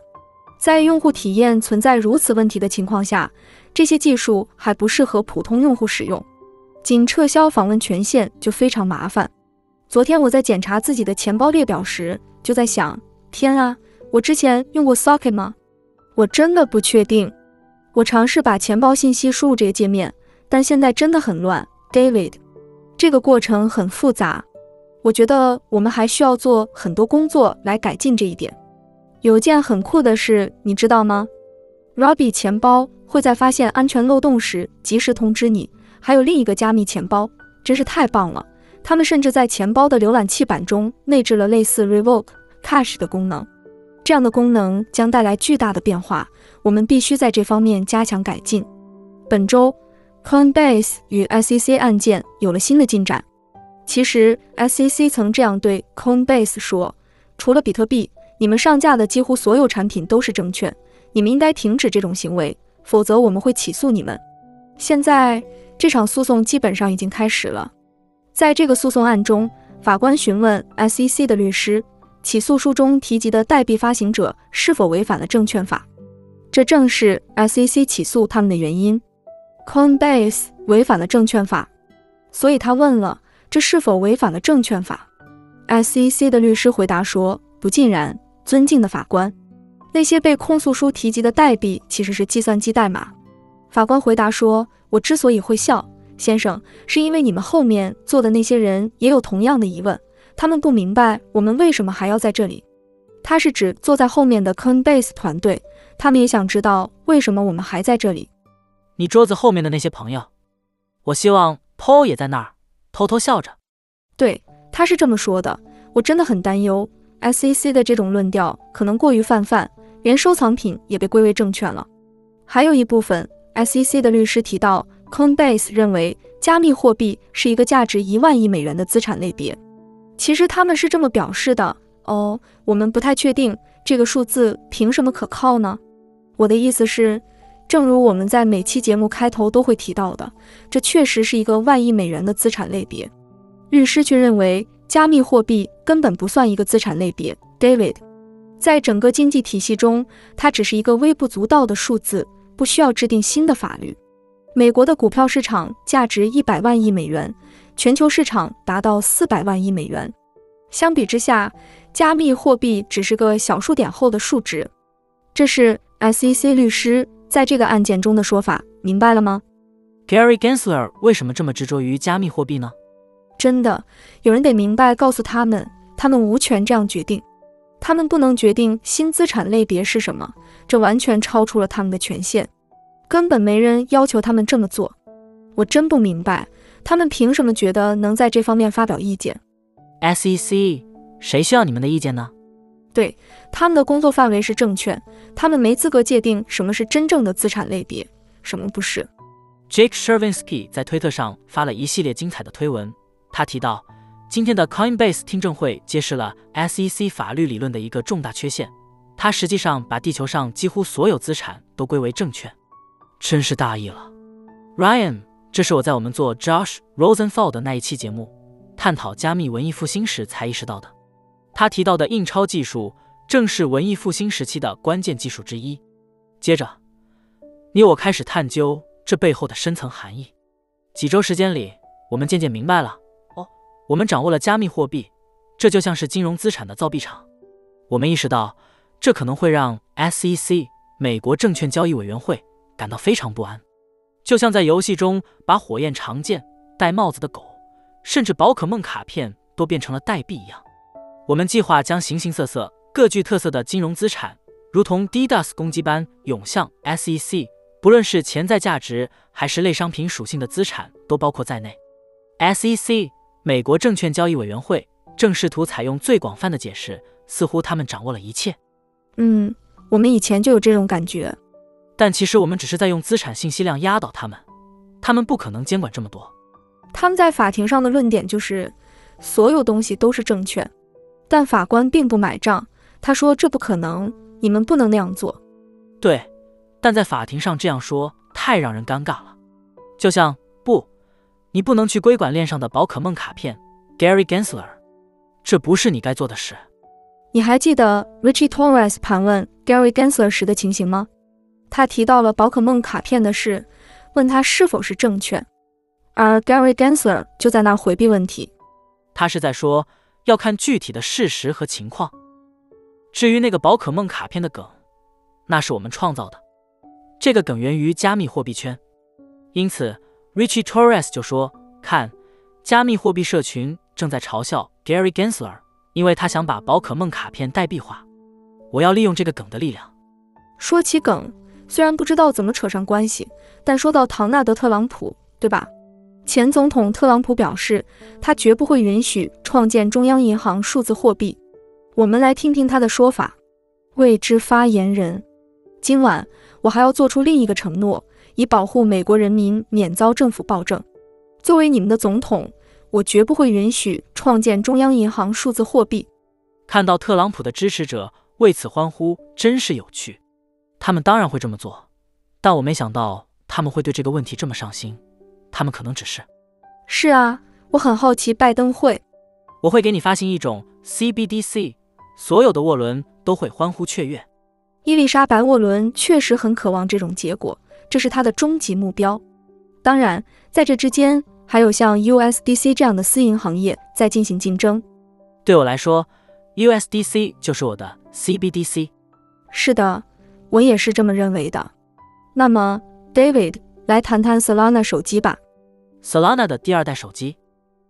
在用户体验存在如此问题的情况下，这些技术还不适合普通用户使用。仅撤销访问权限就非常麻烦。昨天我在检查自己的钱包列表时，就在想：天啊，我之前用过 Socket 吗？我真的不确定。我尝试把钱包信息输入这个界面，但现在真的很乱，David。这个过程很复杂。我觉得我们还需要做很多工作来改进这一点。有件很酷的事，你知道吗？Robbie 钱包会在发现安全漏洞时及时通知你。还有另一个加密钱包，真是太棒了。他们甚至在钱包的浏览器版中内置了类似 Revoke Cache 的功能。这样的功能将带来巨大的变化，我们必须在这方面加强改进。本周，Coinbase 与 SEC 案件有了新的进展。其实，SEC 曾这样对 Coinbase 说：“除了比特币，你们上架的几乎所有产品都是证券，你们应该停止这种行为，否则我们会起诉你们。”现在，这场诉讼基本上已经开始了。在这个诉讼案中，法官询问 SEC 的律师。起诉书中提及的代币发行者是否违反了证券法？这正是 SEC 起诉他们的原因。Coinbase 违反了证券法，所以他问了：这是否违反了证券法？SEC 的律师回答说：“不尽然，尊敬的法官。那些被控诉书提及的代币其实是计算机代码。”法官回答说：“我之所以会笑，先生，是因为你们后面坐的那些人也有同样的疑问，他们不明白我们为什么还要在这里。”他是指坐在后面的 Coinbase 团队，他们也想知道为什么我们还在这里。
你桌子后面的那些朋友，我希望 Paul 也在那儿，偷偷笑着。
对，他是这么说的。我真的很担忧 SEC 的这种论调可能过于泛泛，连收藏品也被归为证券了。还有一部分 SEC 的律师提到，Coinbase 认为加密货币是一个价值一万亿美元的资产类别。其实他们是这么表示的。哦，我们不太确定这个数字凭什么可靠呢？我的意思是，正如我们在每期节目开头都会提到的，这确实是一个万亿美元的资产类别。律师却认为，加密货币根本不算一个资产类别。David，在整个经济体系中，它只是一个微不足道的数字，不需要制定新的法律。美国的股票市场价值一百万亿美元，全球市场达到四百万亿美元。相比之下，加密货币只是个小数点后的数值，这是 SEC 律师在这个案件中的说法，明白了吗
？Gary Gensler 为什么这么执着于加密货币呢？
真的，有人得明白告诉他们，他们无权这样决定，他们不能决定新资产类别是什么，这完全超出了他们的权限，根本没人要求他们这么做。我真不明白，他们凭什么觉得能在这方面发表意见
？SEC。谁需要你们的意见呢？
对，他们的工作范围是证券，他们没资格界定什么是真正的资产类别，什么不是。
Jake Chervinsky 在推特上发了一系列精彩的推文，他提到今天的 Coinbase 听证会揭示了 SEC 法律理论的一个重大缺陷，它实际上把地球上几乎所有资产都归为证券，真是大意了。Ryan，这是我在我们做 Josh Rosenthal 的那一期节目，探讨加密文艺复兴时才意识到的。他提到的印钞技术正是文艺复兴时期的关键技术之一。接着，你我开始探究这背后的深层含义。几周时间里，我们渐渐明白了。哦，我们掌握了加密货币，这就像是金融资产的造币厂。我们意识到，这可能会让 SEC 美国证券交易委员会感到非常不安，就像在游戏中把火焰长剑、戴帽子的狗，甚至宝可梦卡片都变成了代币一样。我们计划将形形色色、各具特色的金融资产，如同 DDoS 攻击般涌向 SEC，不论是潜在价值还是类商品属性的资产，都包括在内。SEC 美国证券交易委员会正试图采用最广泛的解释，似乎他们掌握了一切。
嗯，我们以前就有这种感觉，
但其实我们只是在用资产信息量压倒他们，他们不可能监管这么多。
他们在法庭上的论点就是，所有东西都是证券。但法官并不买账，他说：“这不可能，你们不能那样做。”
对，但在法庭上这样说太让人尴尬了。就像不，你不能去规管链上的宝可梦卡片，Gary Gensler，这不是你该做的事。
你还记得 Richie Torres 盘问 Gary Gensler 时的情形吗？他提到了宝可梦卡片的事，问他是否是证券，而 Gary Gensler 就在那回避问题。
他是在说。要看具体的事实和情况。至于那个宝可梦卡片的梗，那是我们创造的。这个梗源于加密货币圈，因此 Richie Torres 就说：“看，加密货币社群正在嘲笑 Gary Gensler，因为他想把宝可梦卡片代币化。我要利用这个梗的力量。”
说起梗，虽然不知道怎么扯上关系，但说到唐纳德·特朗普，对吧？前总统特朗普表示，他绝不会允许创建中央银行数字货币。我们来听听他的说法。未知发言人，今晚我还要做出另一个承诺，以保护美国人民免遭政府暴政。作为你们的总统，我绝不会允许创建中央银行数字货币。
看到特朗普的支持者为此欢呼，真是有趣。他们当然会这么做，但我没想到他们会对这个问题这么上心。他们可能只是，
是啊，我很好奇拜登会，
我会给你发行一种 CBDC，所有的沃伦都会欢呼雀跃。
伊丽莎白沃伦确实很渴望这种结果，这是她的终极目标。当然，在这之间还有像 USDC 这样的私营行业在进行竞争。
对我来说，USDC 就是我的 CBDC。
是的，我也是这么认为的。那么，David，来谈谈 Solana 手机吧。
Solana 的第二代手机，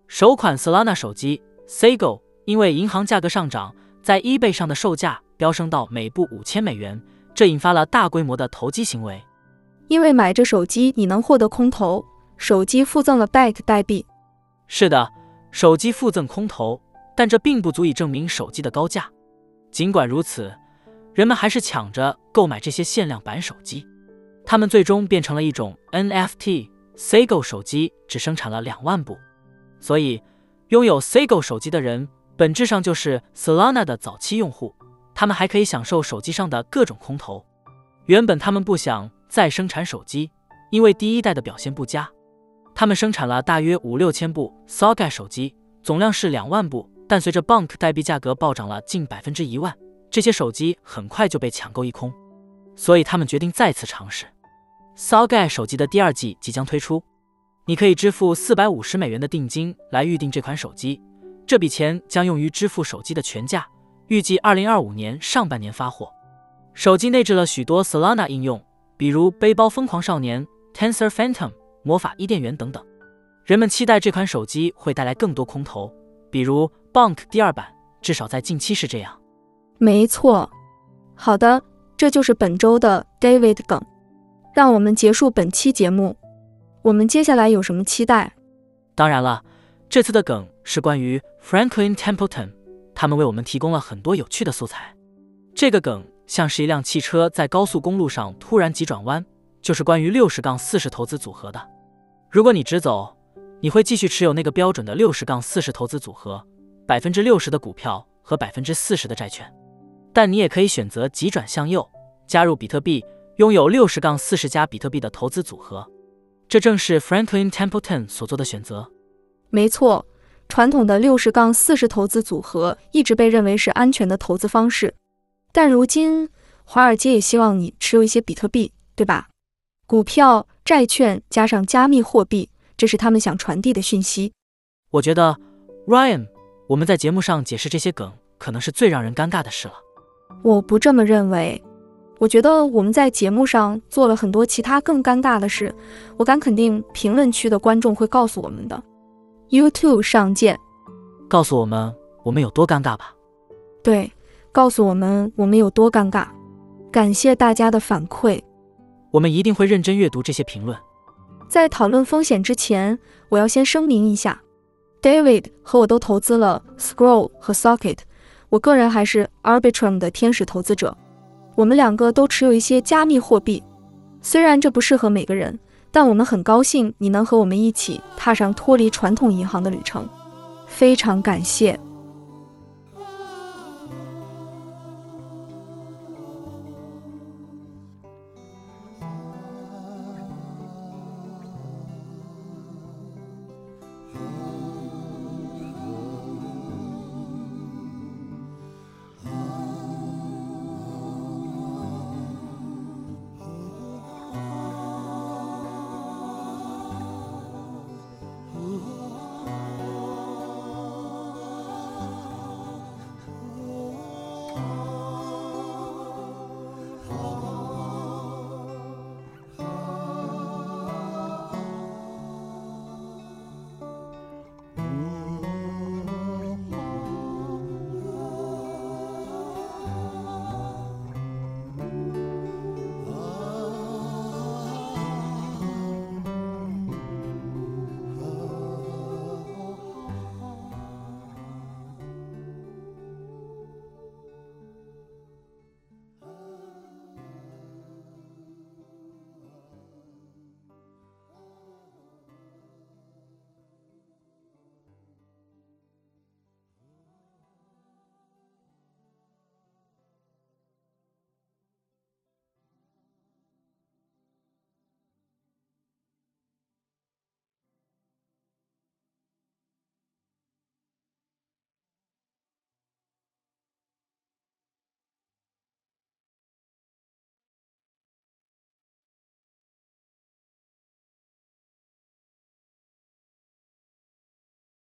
首款 Solana 手机 Sago，因为银行价格上涨，在 eBay 上的售价飙升到每部五千美元，这引发了大规模的投机行为。
因为买这手机你能获得空投，手机附赠了 bank 代币。
是的，手机附赠空投，但这并不足以证明手机的高价。尽管如此，人们还是抢着购买这些限量版手机。它们最终变成了一种 NFT。Sago 手机只生产了两万部，所以拥有 Sago 手机的人本质上就是 Solana 的早期用户。他们还可以享受手机上的各种空投。原本他们不想再生产手机，因为第一代的表现不佳。他们生产了大约五六千部 Saga 手机，总量是两万部。但随着 Bank 代币价格暴涨了近百分之一万，这些手机很快就被抢购一空。所以他们决定再次尝试。soga 手机的第二季即将推出，你可以支付四百五十美元的定金来预定这款手机，这笔钱将用于支付手机的全价，预计二零二五年上半年发货。手机内置了许多 Solana 应用，比如背包疯狂少年、Tensor Phantom、魔法伊甸园等等。人们期待这款手机会带来更多空投，比如 Bonk 第二版，至少在近期是这样。
没错，好的，这就是本周的 David 梗。让我们结束本期节目。我们接下来有什么期待？
当然了，这次的梗是关于 Franklin Templeton，他们为我们提供了很多有趣的素材。这个梗像是一辆汽车在高速公路上突然急转弯，就是关于六十杠四十投资组合的。如果你直走，你会继续持有那个标准的六十杠四十投资组合，百分之六十的股票和百分之四十的债券。但你也可以选择急转向右，加入比特币。拥有六十杠四十加比特币的投资组合，这正是 Franklin Templeton 所做的选择。
没错，传统的六十杠四十投资组合一直被认为是安全的投资方式，但如今华尔街也希望你持有一些比特币，对吧？股票、债券加上加密货币，这是他们想传递的讯息。
我觉得 Ryan，我们在节目上解释这些梗，可能是最让人尴尬的事了。
我不这么认为。我觉得我们在节目上做了很多其他更尴尬的事，我敢肯定评论区的观众会告诉我们的。YouTube 上见，
告诉我们我们有多尴尬吧。
对，告诉我们我们有多尴尬。感谢大家的反馈，
我们一定会认真阅读这些评论。
在讨论风险之前，我要先声明一下，David 和我都投资了 Scroll 和 Socket，我个人还是 Arbitrum 的天使投资者。我们两个都持有一些加密货币，虽然这不适合每个人，但我们很高兴你能和我们一起踏上脱离传统银行的旅程，非常感谢。